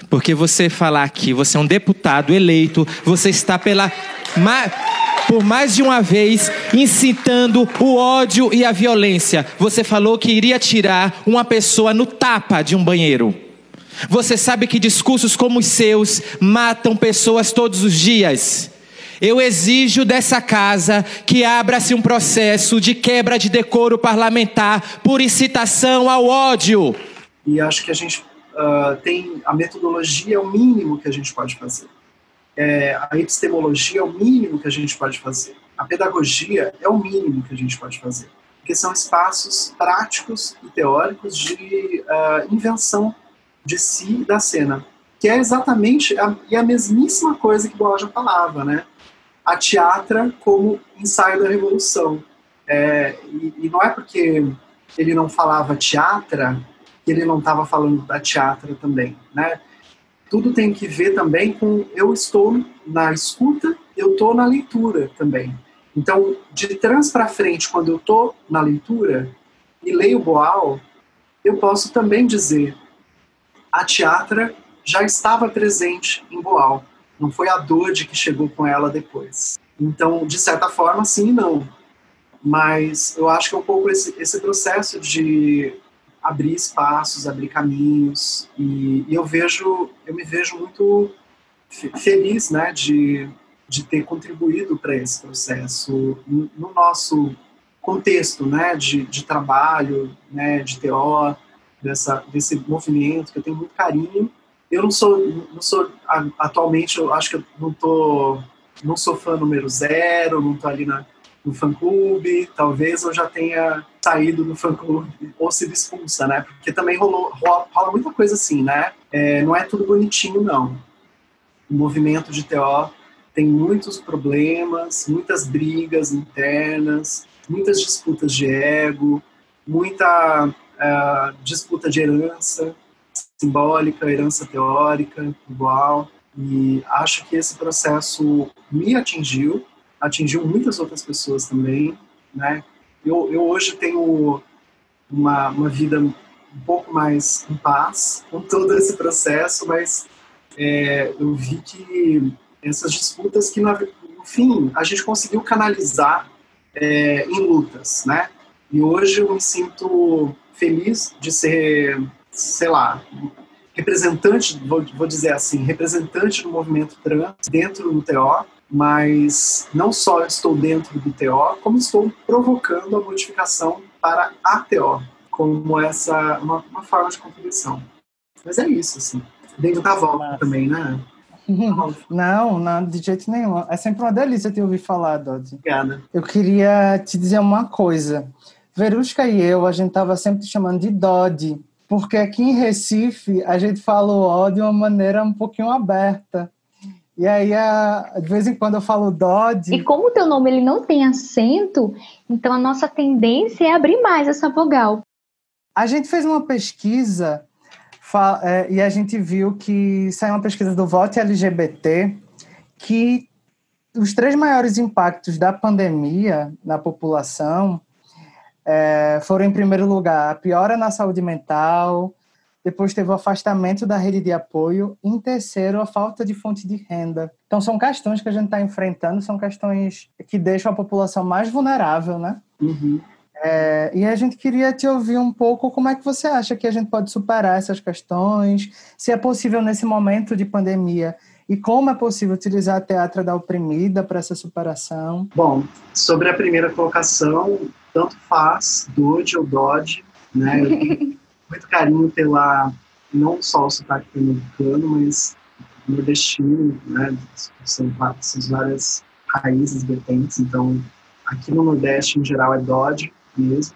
Porque você falar que você é um deputado eleito, você está pela por mais de uma vez incitando o ódio e a violência. Você falou que iria tirar uma pessoa no tapa de um banheiro. Você sabe que discursos como os seus matam pessoas todos os dias. Eu exijo dessa casa que abra-se um processo de quebra de decoro parlamentar por incitação ao ódio. E acho que a gente uh, tem a metodologia é o mínimo que a gente pode fazer. É, a epistemologia é o mínimo que a gente pode fazer. A pedagogia é o mínimo que a gente pode fazer, porque são espaços práticos e teóricos de uh, invenção de si e da cena, que é exatamente a, e a mesmíssima coisa que Borja falava, né? A teatra como ensaio da revolução. É, e, e não é porque ele não falava teatra que ele não estava falando da teatra também, né? Tudo tem que ver também com eu estou na escuta, eu estou na leitura também. Então, de trás para frente, quando eu estou na leitura e leio Boal, eu posso também dizer a teatra já estava presente em Boal. Não foi a Dode que chegou com ela depois. Então, de certa forma, sim e não. Mas eu acho que é um pouco esse, esse processo de abrir espaços, abrir caminhos. E, e eu vejo, eu me vejo muito feliz, né, de, de ter contribuído para esse processo no nosso contexto, né, de, de trabalho, né, de TO, dessa, desse movimento que eu tenho muito carinho. Eu não sou, não sou atualmente, eu acho que eu não tô, não sou fã número zero, não tô ali na, no fã-clube, talvez eu já tenha saído do fã-clube ou sido expulsa, né? Porque também rolou, rola, rola muita coisa assim, né? É, não é tudo bonitinho, não. O movimento de TO tem muitos problemas, muitas brigas internas, muitas disputas de ego, muita uh, disputa de herança simbólica, herança teórica, igual. E acho que esse processo me atingiu, atingiu muitas outras pessoas também, né? Eu, eu hoje tenho uma, uma vida um pouco mais em paz com todo esse processo, mas é, eu vi que essas disputas que, no fim, a gente conseguiu canalizar é, em lutas, né? E hoje eu me sinto feliz de ser, sei lá, representante, vou, vou dizer assim, representante do movimento trans dentro do TO, mas não só estou dentro do TO, como estou provocando a modificação para a TO, como essa uma, uma forma de contribuição. Mas é isso, assim. Dentro da volta também, né? <laughs> Não, não, de jeito nenhum. É sempre uma delícia te ouvir falar, Dodi. Obrigada. Eu queria te dizer uma coisa. Verusca e eu, a gente estava sempre te chamando de Dodi, porque aqui em Recife a gente fala o ó de uma maneira um pouquinho aberta. E aí, a, de vez em quando eu falo Dodi. E como o teu nome ele não tem acento, então a nossa tendência é abrir mais essa vogal. A gente fez uma pesquisa é, e a gente viu que saiu uma pesquisa do Vote LGBT que os três maiores impactos da pandemia na população é, foram, em primeiro lugar, a piora na saúde mental, depois teve o afastamento da rede de apoio, e em terceiro, a falta de fonte de renda. Então, são questões que a gente está enfrentando, são questões que deixam a população mais vulnerável, né? Uhum. É, e a gente queria te ouvir um pouco como é que você acha que a gente pode superar essas questões, se é possível nesse momento de pandemia e como é possível utilizar a teatro da oprimida para essa superação? Pronto. sobre a primeira colocação, tanto faz, Dodge ou Dodge, né? Eu tenho <laughs> muito carinho pela, não só o sotaque pernambucano, mas nordestino, né? São, são várias raízes, vertentes, então aqui no Nordeste, em geral, é Dodge mesmo.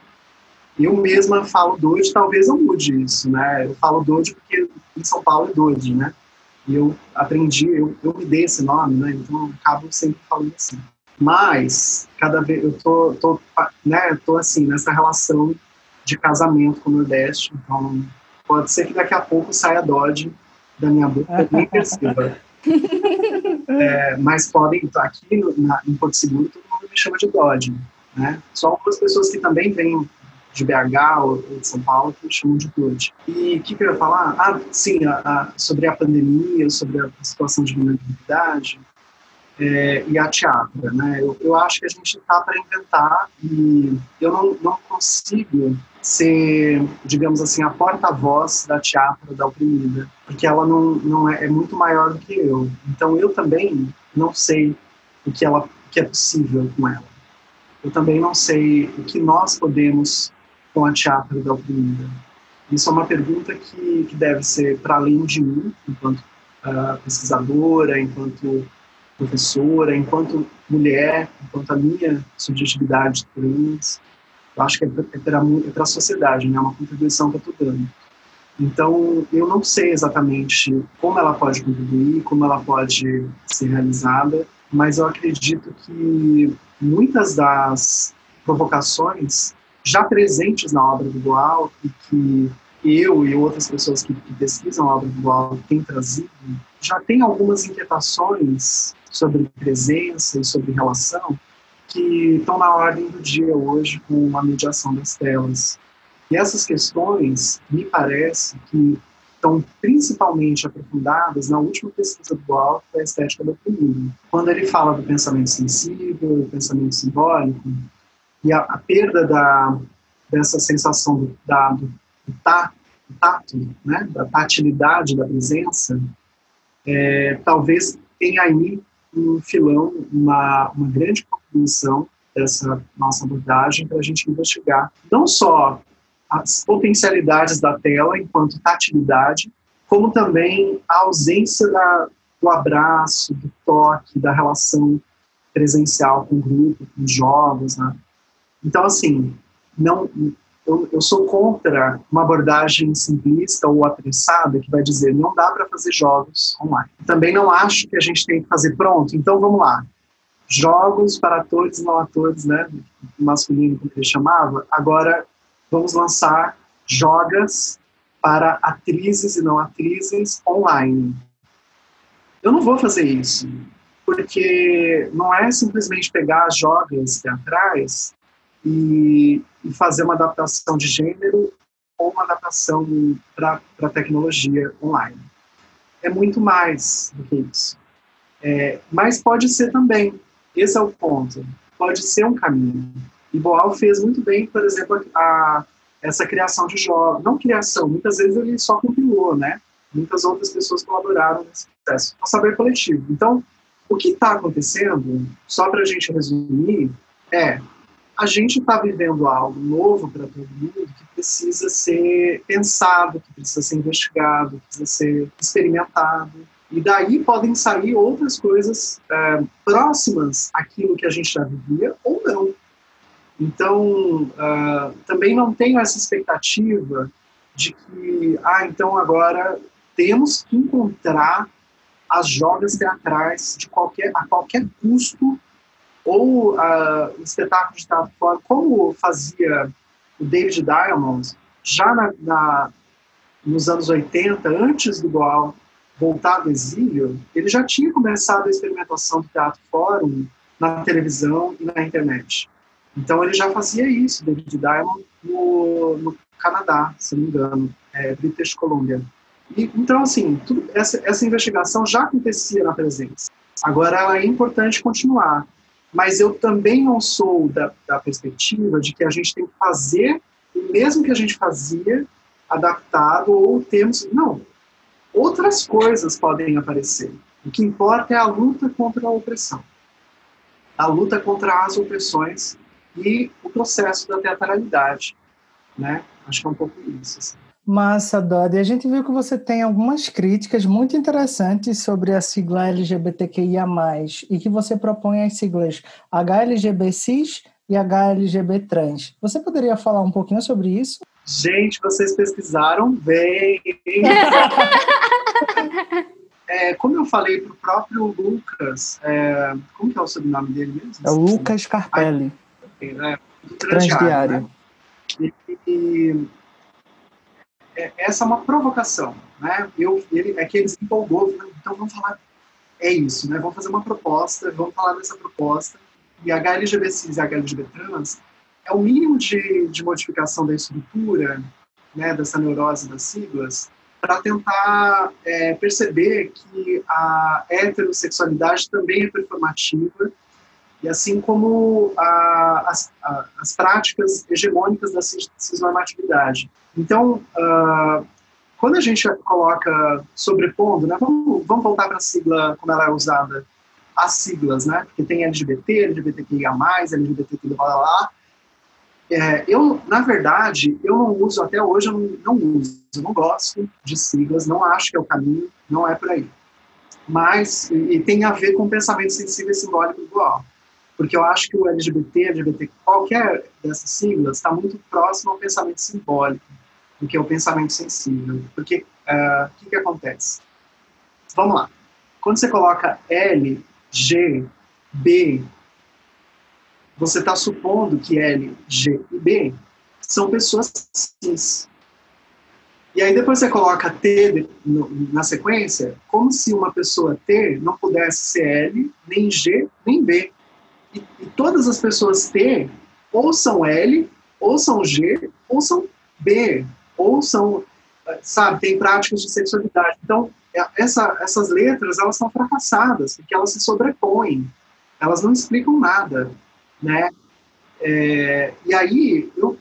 Eu mesma falo Dodge, talvez eu mude isso, né? Eu falo Dodge porque em São Paulo é Dodge, né? E eu aprendi, eu, eu me dei esse nome, né? Então eu acabo sempre falando assim. Mas, cada vez, eu tô, tô, né, tô assim, nessa relação de casamento com o Nordeste, então pode ser que daqui a pouco saia Dodge da minha boca, nem perceba. <laughs> É, mas podem, estar aqui no, na, em Porto Seguro, todo mundo me chama de Dodge, né? Só algumas pessoas que também vêm de BH ou de São Paulo que me chamam de Dodge. E o que, que, eu ia falar? Ah, sim, a, a, sobre a pandemia, sobre a situação de vulnerabilidade é, e a teatro, né? Eu, eu acho que a gente está para inventar e eu não, não consigo ser, digamos assim, a porta-voz da teatro da oprimida, porque ela não, não é, é muito maior do que eu. Então eu também não sei o que ela o que é possível com ela. Eu também não sei o que nós podemos com a teatro da oprimida. Isso é uma pergunta que, que deve ser para além de mim, enquanto uh, pesquisadora, enquanto professora, enquanto mulher, enquanto a minha subjetividade trans. Eu acho que é para é a sociedade, né? é uma contribuição que eu estou dando. Então, eu não sei exatamente como ela pode contribuir, como ela pode ser realizada, mas eu acredito que muitas das provocações já presentes na obra do Boal e que eu e outras pessoas que, que pesquisam a obra do Boal têm trazido, já tem algumas inquietações sobre presença e sobre relação que estão na ordem do dia hoje com a mediação das telas. E essas questões, me parece que estão principalmente aprofundadas na última pesquisa do que é a estética do oprimido. Quando ele fala do pensamento sensível, do pensamento simbólico, e a, a perda da, dessa sensação do, da, do tato, né, da tatilidade da presença, é, talvez tenha aí um filão, uma, uma grande contribuição dessa nossa abordagem para a gente investigar não só as potencialidades da tela enquanto tatilidade, como também a ausência da, do abraço, do toque, da relação presencial com o grupo, com os jogos. Né? Então, assim, não, eu, eu, sou contra uma abordagem simplista ou apressada que vai dizer não dá para fazer jogos online. Também não acho que a gente tem que fazer pronto, então vamos lá. Jogos para atores e não atores, né? Masculino, como ele chamava. Agora vamos lançar jogas para atrizes e não atrizes online. Eu não vou fazer isso, porque não é simplesmente pegar as jogas teatrais e, e fazer uma adaptação de gênero ou uma adaptação para a tecnologia online. É muito mais do que isso. É, mas pode ser também, esse é o ponto, pode ser um caminho. E Boal fez muito bem, por exemplo, a, essa criação de jogos. Não criação, muitas vezes ele só compilou, né? Muitas outras pessoas colaboraram nesse processo. O saber coletivo. Então, o que está acontecendo, só para a gente resumir, é a gente está vivendo algo novo para todo mundo que precisa ser pensado, que precisa ser investigado, que precisa ser experimentado. E daí podem sair outras coisas é, próximas àquilo que a gente já vivia ou não. Então, uh, também não tenho essa expectativa de que, ah, então agora temos que encontrar as jogas teatrais de qualquer, a qualquer custo, ou uh, espetáculo de teatro fora, como fazia o David Diamond, já na, na, nos anos 80, antes do Boal voltar do exílio, ele já tinha começado a experimentação do teatro fórum na televisão e na internet. Então ele já fazia isso, David Diamond, no, no Canadá, se não me engano, é, British Columbia. E, então, assim, tudo, essa, essa investigação já acontecia na presença. Agora, ela é importante continuar. Mas eu também não sou da, da perspectiva de que a gente tem que fazer o mesmo que a gente fazia, adaptado, ou temos. Não. Outras coisas podem aparecer. O que importa é a luta contra a opressão. A luta contra as opressões e o processo da teatralidade, né? Acho que é um pouco isso. Assim. Massa, Dodi. A gente viu que você tem algumas críticas muito interessantes sobre a sigla LGBTQIA+, e que você propõe as siglas HLGBCIS e HLGB trans. Você poderia falar um pouquinho sobre isso? Gente, vocês pesquisaram bem. <laughs> é, como eu falei para o próprio Lucas, é, como que é o sobrenome dele mesmo? É o Lucas Carpelli. Ah, né, do transdiário. Né? E, e, é, essa é uma provocação, né? Eu, ele, é que ele se empolgou, então vamos falar, é isso, né? Vamos fazer uma proposta, vamos falar dessa proposta, e a HLGBCIS e a HLGB trans é o mínimo de, de modificação da estrutura, né, dessa neurose das siglas, para tentar é, perceber que a heterossexualidade também é performativa e assim como a, as, a, as práticas hegemônicas da cisnormatividade. Então, uh, quando a gente coloca sobrepondo, né, vamos, vamos voltar para a sigla como ela é usada as siglas, né? Porque tem LGBT, LGBTQIA+, LGBTQ, blá, blá. É, eu, na verdade, eu não uso, até hoje eu não, não uso, eu não gosto de siglas, não acho que é o caminho, não é por aí. Mas, e, tem a ver com o pensamento sensível e simbólico igual. Porque eu acho que o LGBT, LGBT, qualquer dessas siglas, está muito próximo ao pensamento simbólico do que ao pensamento sensível. Porque é, o uh, que, que acontece? Vamos lá. Quando você coloca L, G, B, você está supondo que L, G e B são pessoas cis. E aí depois você coloca T na sequência, como se uma pessoa T não pudesse ser L, nem G, nem B. E, e todas as pessoas T ou são L, ou são G, ou são B, ou são, sabe, tem práticas de sexualidade. Então, é, essa, essas letras, elas são fracassadas, porque elas se sobrepõem, elas não explicam nada né? É, e aí, eu,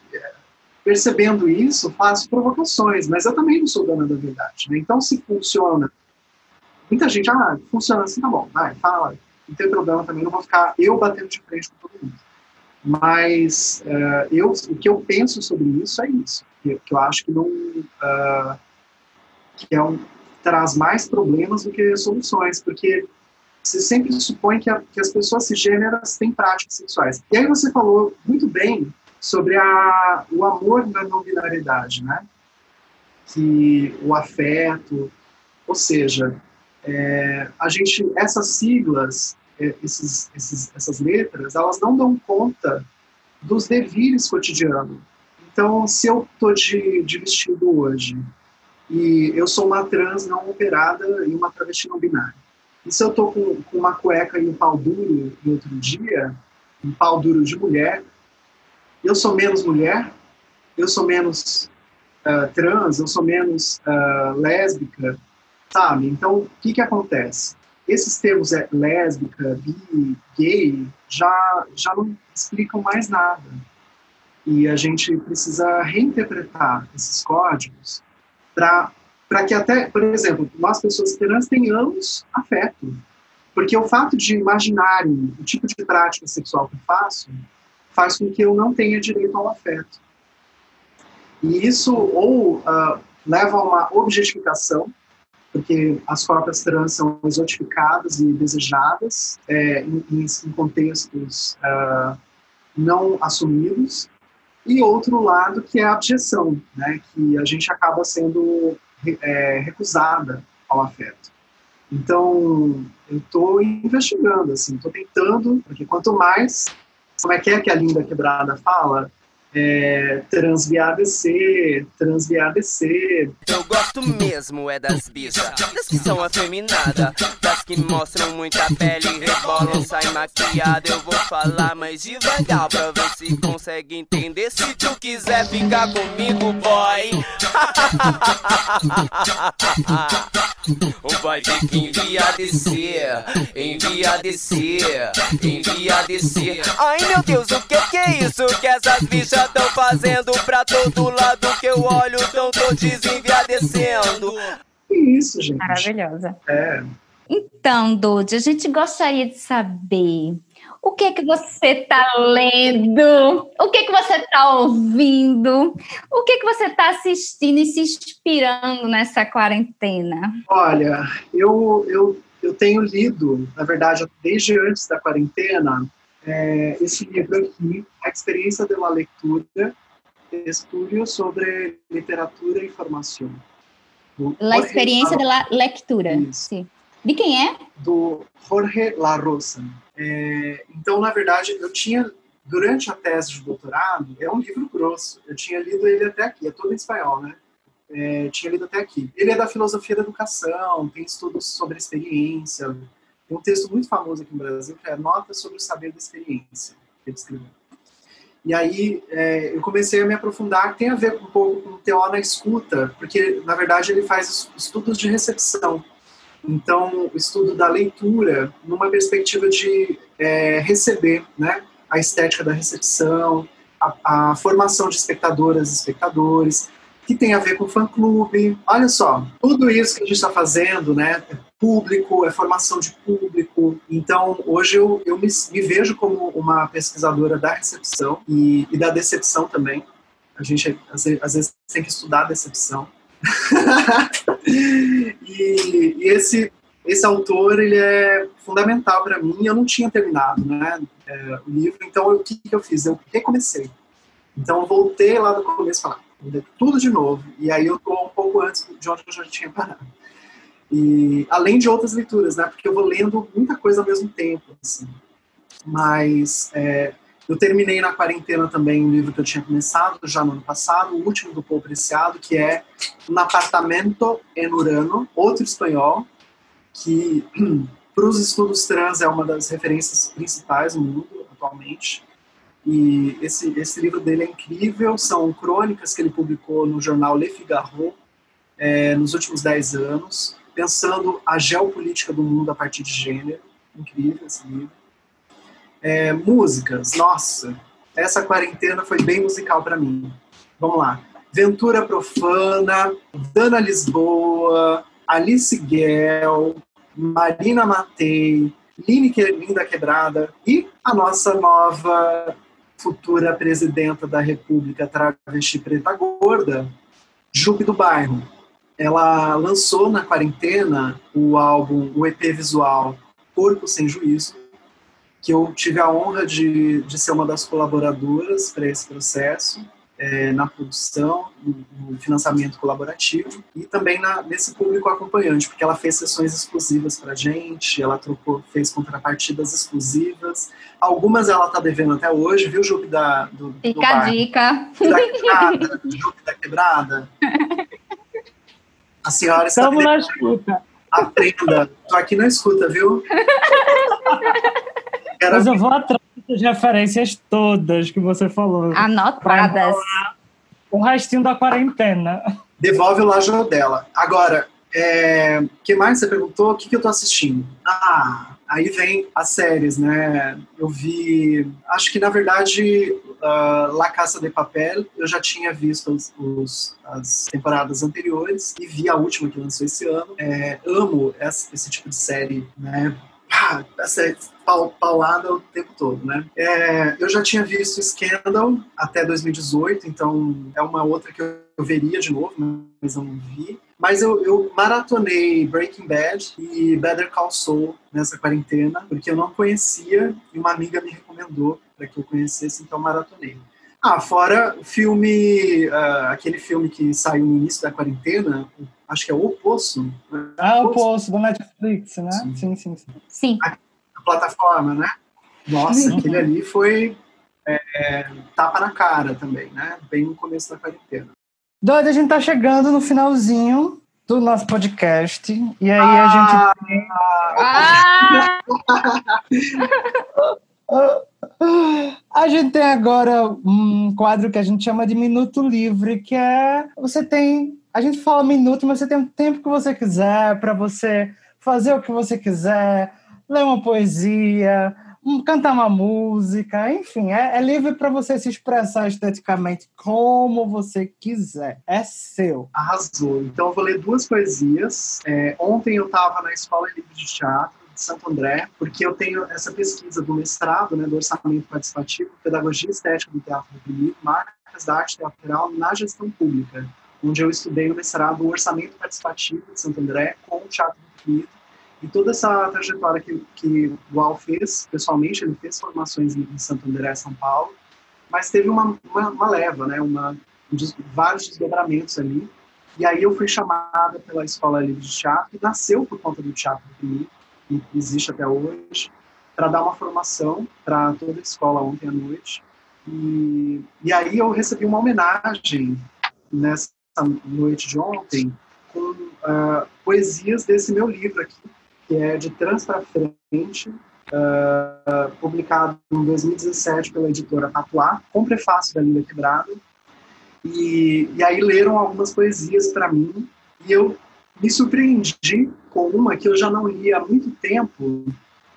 percebendo isso, faço provocações, mas eu também não sou dona da verdade. Né? Então, se funciona, muita gente, ah, funciona assim, tá bom, vai, fala, não tem problema também, não vou ficar eu batendo de frente com todo mundo. Mas uh, eu, o que eu penso sobre isso é isso, que, que eu acho que não uh, que é um, traz mais problemas do que soluções, porque você sempre supõe que, a, que as pessoas cisgêneras têm práticas sexuais. E aí você falou muito bem sobre a, o amor na não binariedade, né? Que o afeto, ou seja, é, a gente, essas siglas, é, esses, esses, essas letras, elas não dão conta dos devires cotidianos. Então, se eu tô de, de vestido hoje e eu sou uma trans não operada e uma travesti não binária, e se eu tô com, com uma cueca e um pau duro no outro dia, um pau duro de mulher, eu sou menos mulher, eu sou menos uh, trans, eu sou menos uh, lésbica, sabe? Então, o que que acontece? Esses termos é lésbica, bi, gay, já, já não explicam mais nada. E a gente precisa reinterpretar esses códigos para que até, por exemplo, nós pessoas trans tenhamos afeto. Porque o fato de imaginarem o tipo de prática sexual que eu faço faz com que eu não tenha direito ao afeto. E isso ou uh, leva a uma objetificação, porque as próprias trans são exotificadas e desejadas é, em, em, contextos uh, não assumidos, e outro lado que é a abjeção, né, que a gente acaba sendo é, recusada ao afeto. Então, eu estou investigando, assim, estou tentando, porque quanto mais, como é que é que a Linda Quebrada fala? É, transviadecer, transviadecer. Eu gosto mesmo é das bichas, das que são afeminadas, das que mostram muita pele, rebolam, saem maquiada. Eu vou falar mais devagar pra ver se consegue entender. Se tu quiser ficar comigo, boy. <laughs> O boy tem que enviadecer, enviadecer, enviadecer. Ai meu Deus, o que, que é isso que essas bichas tão fazendo pra todo lado que eu olho, tão todos enviadecendo. Isso, gente. Maravilhosa. É. Então, Dodi, a gente gostaria de saber o que que você está lendo, o que que você está ouvindo, o que que você está assistindo e se inspirando nessa quarentena? Olha, eu, eu, eu tenho lido, na verdade, desde antes da quarentena, é, esse livro aqui, A Experiência de la Lectura, Estudio sobre Literatura e Formação. La Experiência de la Lectura, sim. De quem é? Do Jorge La Rosa. É, então, na verdade, eu tinha, durante a tese de doutorado, é um livro grosso, eu tinha lido ele até aqui, é todo em espanhol, né? É, tinha lido até aqui. Ele é da filosofia da educação, tem estudos sobre experiência, tem um texto muito famoso aqui no Brasil que é Notas sobre o Saber da Experiência, que ele escreveu. E aí é, eu comecei a me aprofundar, tem a ver um pouco com o TO na escuta, porque na verdade ele faz estudos de recepção. Então, o estudo da leitura numa perspectiva de é, receber, né? A estética da recepção, a, a formação de espectadoras e espectadores, que tem a ver com fã-clube. Olha só, tudo isso que a gente está fazendo, né? Público, é formação de público. Então, hoje eu, eu me, me vejo como uma pesquisadora da recepção e, e da decepção também. A gente, às, vezes, tem que estudar a decepção. <laughs> e, e, esse, esse autor, ele é fundamental para mim. Eu não tinha terminado né, é, o livro, então o que, que eu fiz? Eu recomecei. Então, eu voltei lá do começo vou ler tudo de novo. E aí eu estou um pouco antes de onde eu já tinha parado. E além de outras leituras, né? Porque eu vou lendo muita coisa ao mesmo tempo, assim. Mas é, eu terminei na quarentena também um livro que eu tinha começado já no ano passado, o último do Paul Preciado, que é Um Apartamento em Urano, outro espanhol, que <clears throat> para os estudos trans é uma das referências principais no mundo atualmente. E esse, esse livro dele é incrível, são crônicas que ele publicou no jornal Le Figaro é, nos últimos dez anos pensando a geopolítica do mundo a partir de gênero. Incrível esse livro. É, músicas, nossa, essa quarentena foi bem musical para mim. Vamos lá. Ventura Profana, Dana Lisboa, Alice Guel, Marina Matei, Line Linda Quebrada e a nossa nova futura presidenta da República Travesti Preta Gorda, Jupe do Bairro ela lançou na quarentena o álbum, o EP visual Corpo Sem Juízo, que eu tive a honra de, de ser uma das colaboradoras para esse processo, é, na produção, no, no, financiamento colaborativo e também na, nesse público acompanhante, porque ela fez sessões exclusivas para gente, ela trocou, fez contrapartidas exclusivas. Algumas ela está devendo até hoje, viu, Jupe da, do, Fica do a dica. Da quebrada, Jupe da quebrada. <laughs> A senhora está Estamos na escuta. Aprenda. Estou aqui na escuta, viu? Quero... Mas eu vou atrás das referências todas que você falou. Anotadas. O restinho da quarentena. Devolve o lajo dela. Agora, o é... que mais você perguntou? O que, que eu estou assistindo? Ah, aí vem as séries, né? Eu vi. Acho que na verdade uh, La Casa de Papel, eu já tinha visto os, os, as temporadas anteriores e vi a última que lançou esse ano. É, amo esse, esse tipo de série, né? Ah, essa paulada o tempo todo, né? É, eu já tinha visto Scandal até 2018, então é uma outra que eu veria de novo, mas eu não vi. Mas eu, eu, maratonei Breaking Bad e Better Call Saul nessa quarentena, porque eu não conhecia e uma amiga me recomendou para que eu conhecesse, então maratonei. Ah, fora o filme, uh, aquele filme que saiu no início da quarentena, acho que é O Poço. Né? Ah, O Poço, do Netflix, né? Sim, sim, sim. Sim. sim. A, a, plataforma, né? Nossa, aquele ali foi é, é, tapa na cara também, né? Bem no começo da quarentena. Doida, a gente tá chegando no finalzinho do nosso podcast. E aí ah, a gente tem. Ah! <laughs> A gente tem agora um quadro que a gente chama de Minuto Livre, que é você tem. A gente fala minuto, mas você tem o tempo que você quiser para você fazer o que você quiser, ler uma poesia, cantar uma música, enfim, é, é livre para você se expressar esteticamente como você quiser. É seu. Arrasou. Então eu vou ler duas poesias. É, ontem eu estava na Escola Livre de Teatro de Santo André, porque eu tenho essa pesquisa do mestrado, né, do orçamento participativo, pedagogia estética do teatro reprimido, marcas da arte teatral na gestão pública, onde eu estudei no mestrado o orçamento participativo de Santo André com o teatro reprimido e toda essa trajetória que, que o Al fez, pessoalmente, ele fez formações em, Santo André, São Paulo, mas teve uma, uma, uma leva, né, uma, um, vários desdobramentos ali. E aí eu fui chamada pela Escola Livre de Teatro, que nasceu por conta do Teatro Reprimido, que existe até hoje, para dar uma formação para toda a escola ontem à noite. E, e aí eu recebi uma homenagem nessa noite de ontem com uh, poesias desse meu livro aqui, que é de Trans para Frente, uh, publicado em 2017 pela editora Tatuá, com prefácio da Linda Quebrada. E, e aí leram algumas poesias para mim, e eu me surpreendi com uma que eu já não li há muito tempo,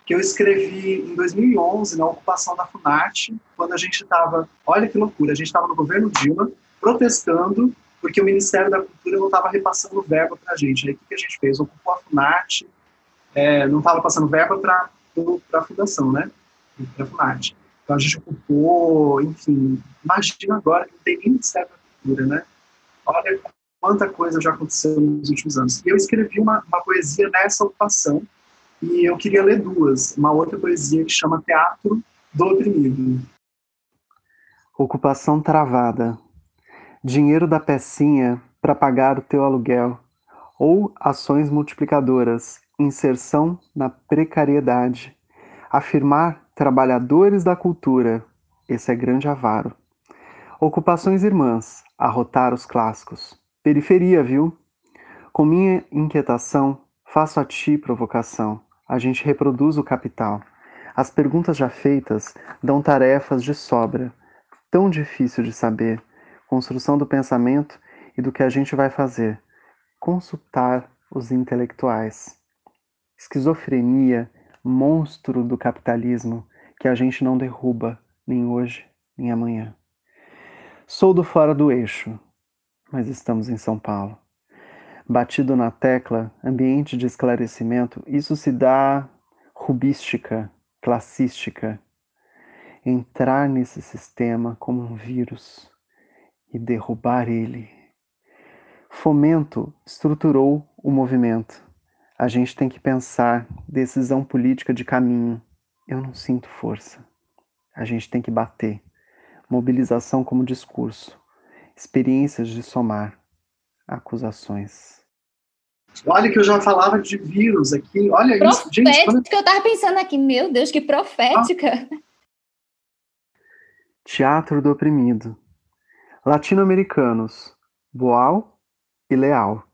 que eu escrevi em 2011, na ocupação da FUNAT, quando a gente estava, olha que loucura, a gente estava no governo Dilma, protestando porque o Ministério da Cultura não estava repassando verba para a gente. Aí o que a gente fez? Ocupou a FUNAT, é, não estava passando verba para a fundação, né? Para a FUNARTE. Então a gente ocupou, enfim, imagina agora que não tem nem Ministério da Cultura, né? Olha quanta coisa já aconteceu nos últimos anos. E eu escrevi uma, uma poesia nessa ocupação, e eu queria ler duas. Uma outra poesia que chama Teatro do Oprimido. Ocupação travada. Dinheiro da pecinha para pagar o teu aluguel. Ou ações multiplicadoras. Inserção na precariedade. Afirmar trabalhadores da cultura. Esse é grande avaro. Ocupações irmãs. Arrotar os clássicos. Periferia, viu? Com minha inquietação, faço a ti provocação. A gente reproduz o capital. As perguntas já feitas dão tarefas de sobra. Tão difícil de saber. Construção do pensamento e do que a gente vai fazer. Consultar os intelectuais. Esquizofrenia, monstro do capitalismo que a gente não derruba nem hoje nem amanhã. Sou do fora do eixo, mas estamos em São Paulo. Batido na tecla, ambiente de esclarecimento, isso se dá rubística, classística. Entrar nesse sistema como um vírus e derrubar ele. Fomento estruturou o movimento. A gente tem que pensar decisão política de caminho. Eu não sinto força. A gente tem que bater. Mobilização como discurso experiências de somar acusações. Olha que eu já falava de vírus aqui. Olha profética, isso, gente. Quando... eu estava pensando aqui, meu Deus, que profética. Ah. Teatro do oprimido. Latino-americanos, Boal e Leal.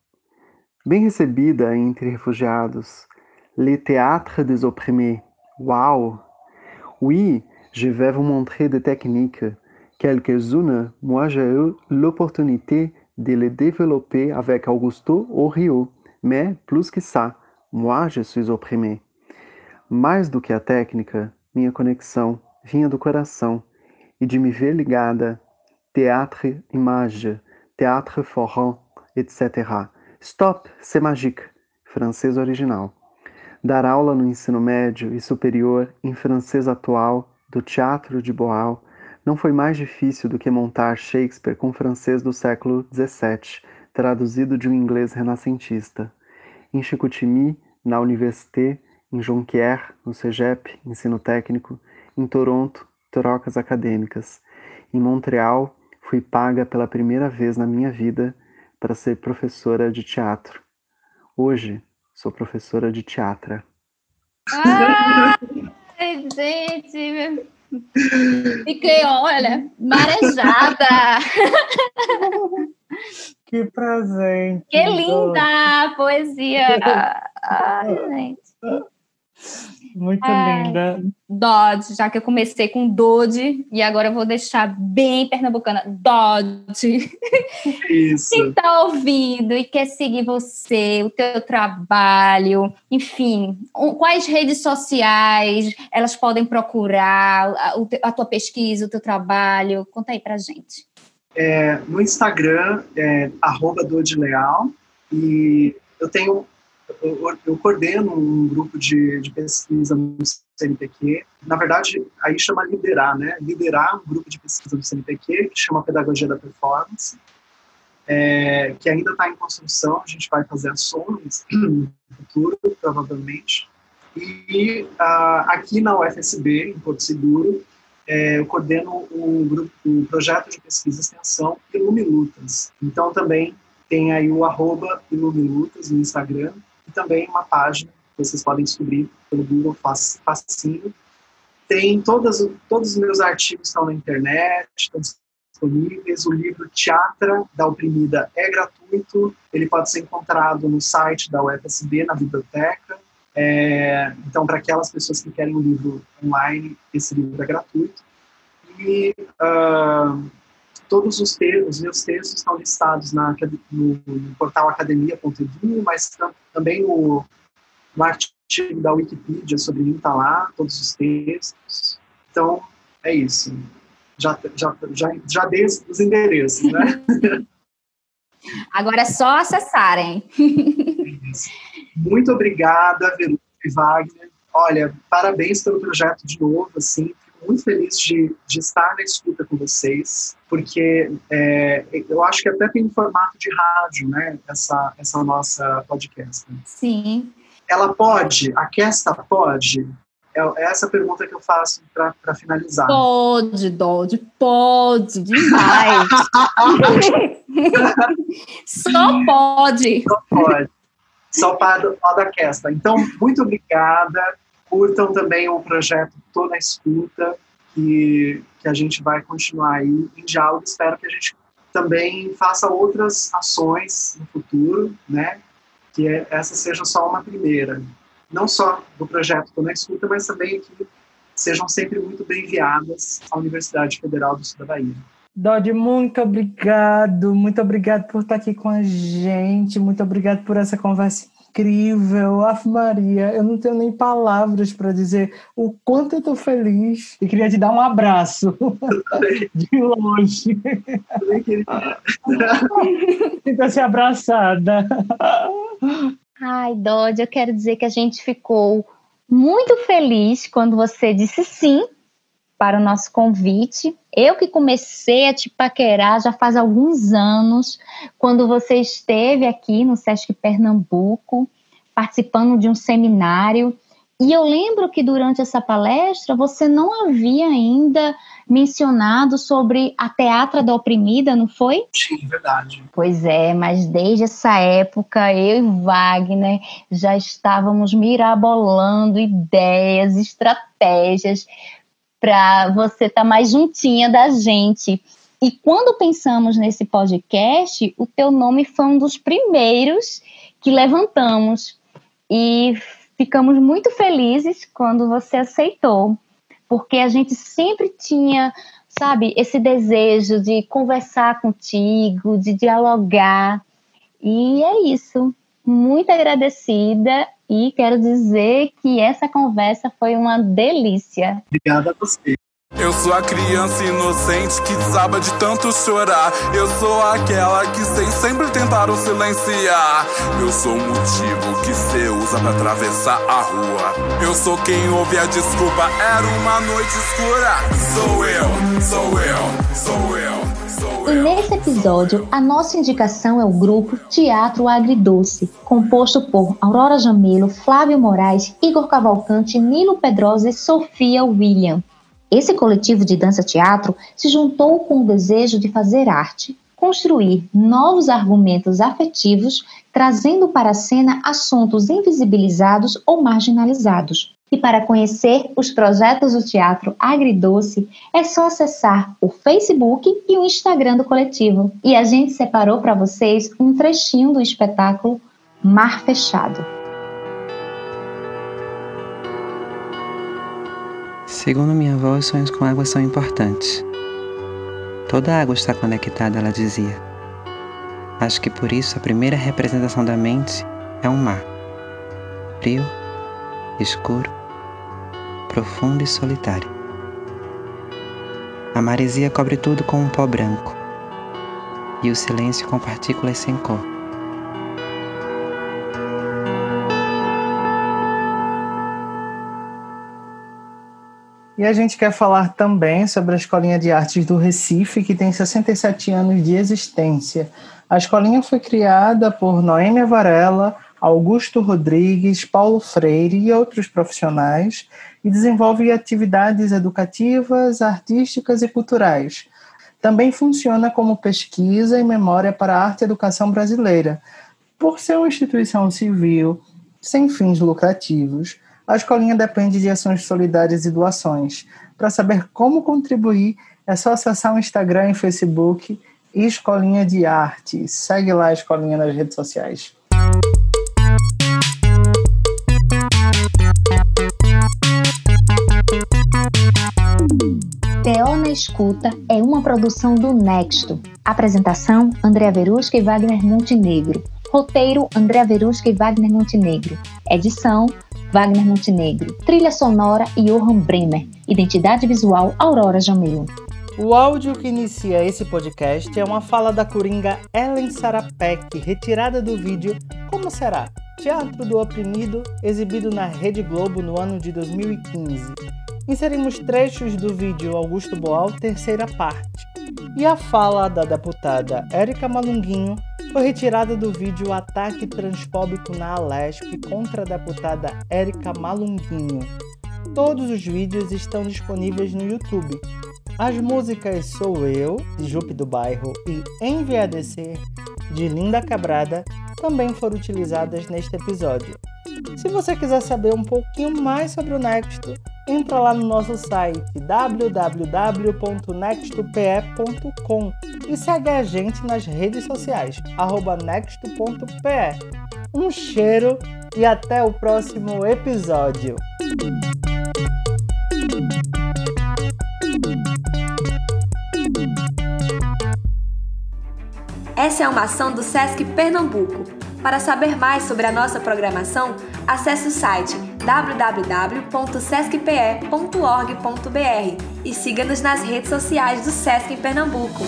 Bem recebida entre refugiados, Le Théâtre des Opprimés. Wow! Oui, je vais vous montrer des techniques quelques-unes, moi j'ai eu l'opportunité de les développer avec Augusto au Rio, mais plus que ça, moi je suis opprimé. Mais do que a técnica, minha conexão vinha do coração e de me ver ligada, théâtre image, théâtre forain, etc. Stop, c'est magique, francês original. Dar aula no ensino médio e superior em francês atual do Teatro de Boal não foi mais difícil do que montar Shakespeare com francês do século XVII, traduzido de um inglês renascentista. Em Chicoutimi, na Université, em Jonquière, no CEGEP, ensino técnico, em Toronto, trocas acadêmicas. Em Montreal, fui paga pela primeira vez na minha vida para ser professora de teatro. Hoje, sou professora de teatro. Ah, gente, Fiquei, olha, marejada. Que presente. Que linda a poesia. Ai, gente. Muito é, linda. Dodge, já que eu comecei com Dodge e agora eu vou deixar bem pernambucana. Dodge. Isso. Quem está ouvindo e quer seguir você, o teu trabalho, enfim, quais redes sociais elas podem procurar a, a tua pesquisa, o teu trabalho? Conta aí pra gente. É, no Instagram, é arroba Leal, e eu tenho eu, coordeno um grupo de, de pesquisa no CNPq. Na verdade, aí chama liderar, né? Liderar um grupo de pesquisa do CNPq que chama Pedagogia da Performance, é, que ainda está em construção. A gente vai fazer ações <clears throat> no futuro, provavelmente. E aqui na UFSB, em Porto Seguro, é, eu coordeno um, grupo, um projeto de pesquisa e extensão Ilumilutas. Então também tem aí o arroba Ilumilutas no Instagram, e também uma página que vocês podem descobrir pelo Google facinho. Tem todas, todos os meus artigos estão na internet, estão disponíveis. O livro Teatra da Oprimida é gratuito, ele pode ser encontrado no site da UFSB, na biblioteca. É, então, para aquelas pessoas que querem um livro online, esse livro é gratuito. E uh, todos os, os meus textos estão listados na, no, no portal academia.edu, mas também no, no artigo da Wikipedia sobre mim está lá, todos os textos. Então, é isso. Já, já, já, já dei os endereços, né? <laughs> Agora é só acessarem. <laughs> Muito obrigada, Verônica. e Wagner. Olha, parabéns pelo projeto de novo, assim, muito feliz de, de estar na escuta com vocês, porque é, eu acho que até tem um formato de rádio, né, essa, essa nossa podcast. Sim. Ela pode, a Kesta pode, é essa pergunta que eu faço para finalizar. Pode, Dodge, pode, demais. <laughs> Só pode. Só pode. Só para da Kesta. Então, muito obrigada. Curtam também o projeto Tô na Escuta, que, que a gente vai continuar aí em diálogo. Espero que a gente também faça outras ações no futuro, né? Que essa seja só uma primeira não só do projeto Tô na Escuta, mas também que sejam sempre muito bem enviadas à Universidade Federal do Sul da Bahia. Dodi, muito obrigado, muito obrigado por estar aqui com a gente, muito obrigado por essa conversa incrível. Ave Maria, eu não tenho nem palavras para dizer o quanto eu estou feliz e queria te dar um abraço <laughs> de longe. <laughs> Sinta-se abraçada. Ai, Dodge, eu quero dizer que a gente ficou muito feliz quando você disse sim para o nosso convite. Eu que comecei a te paquerar já faz alguns anos, quando você esteve aqui no Sesc Pernambuco, participando de um seminário. E eu lembro que durante essa palestra você não havia ainda mencionado sobre a Teatra da Oprimida, não foi? Sim, verdade. Pois é, mas desde essa época eu e Wagner já estávamos mirabolando ideias, estratégias para você estar tá mais juntinha da gente. E quando pensamos nesse podcast, o teu nome foi um dos primeiros que levantamos e ficamos muito felizes quando você aceitou porque a gente sempre tinha, sabe, esse desejo de conversar contigo, de dialogar. E é isso. Muito agradecida e quero dizer que essa conversa foi uma delícia. Obrigada a você. Eu sou a criança inocente que desaba de tanto chorar. Eu sou aquela que sem sempre tentaram silenciar. Eu sou o motivo que cê usa pra atravessar a rua. Eu sou quem ouve a desculpa, era uma noite escura. Sou eu, sou eu, sou eu. E nesse episódio, a nossa indicação é o grupo Teatro Agridoce, composto por Aurora Jamelo, Flávio Moraes, Igor Cavalcante, Nilo Pedrosa e Sofia William. Esse coletivo de dança-teatro se juntou com o desejo de fazer arte, construir novos argumentos afetivos, trazendo para a cena assuntos invisibilizados ou marginalizados. E para conhecer os projetos do Teatro Agridoce, é só acessar o Facebook e o Instagram do coletivo. E a gente separou para vocês um trechinho do espetáculo Mar Fechado. Segundo minha avó, os sonhos com água são importantes. Toda água está conectada, ela dizia. Acho que por isso a primeira representação da mente é um mar. Frio, escuro, profundo e solitário. A maresia cobre tudo com um pó branco e o silêncio com partículas sem cor. E a gente quer falar também sobre a Escolinha de Artes do Recife, que tem 67 anos de existência. A escolinha foi criada por Noêmia Varela, Augusto Rodrigues, Paulo Freire e outros profissionais e desenvolve atividades educativas, artísticas e culturais. Também funciona como pesquisa e memória para a arte e educação brasileira. Por ser uma instituição civil sem fins lucrativos, a escolinha depende de ações solidárias e doações. Para saber como contribuir, é só acessar o Instagram e Facebook Escolinha de Arte. Segue lá a Escolinha nas redes sociais. Teó na Escuta é uma produção do Nexto. Apresentação: André Verusca e Wagner Montenegro. Roteiro: André Verusca e Wagner Montenegro. Edição: Wagner Montenegro. Trilha sonora Johan Bremer. Identidade visual Aurora Jamil. O áudio que inicia esse podcast é uma fala da coringa Ellen Sarapek, retirada do vídeo Como Será? Teatro do Oprimido, exibido na Rede Globo no ano de 2015. Inserimos trechos do vídeo Augusto Boal, terceira parte. E a fala da deputada Érica Malunguinho foi retirada do vídeo Ataque Transfóbico na Alesp contra a deputada Érica Malunguinho. Todos os vídeos estão disponíveis no YouTube. As músicas Sou Eu, de Jupe do Bairro, e Enviadecer, de Linda Cabrada, também foram utilizadas neste episódio. Se você quiser saber um pouquinho mais sobre o Nexto, entra lá no nosso site www.nextope.com e segue a gente nas redes sociais, nexto.pe. Um cheiro e até o próximo episódio! Essa é uma ação do SESC Pernambuco. Para saber mais sobre a nossa programação, acesse o site www.sescpe.org.br e siga-nos nas redes sociais do SESC Pernambuco.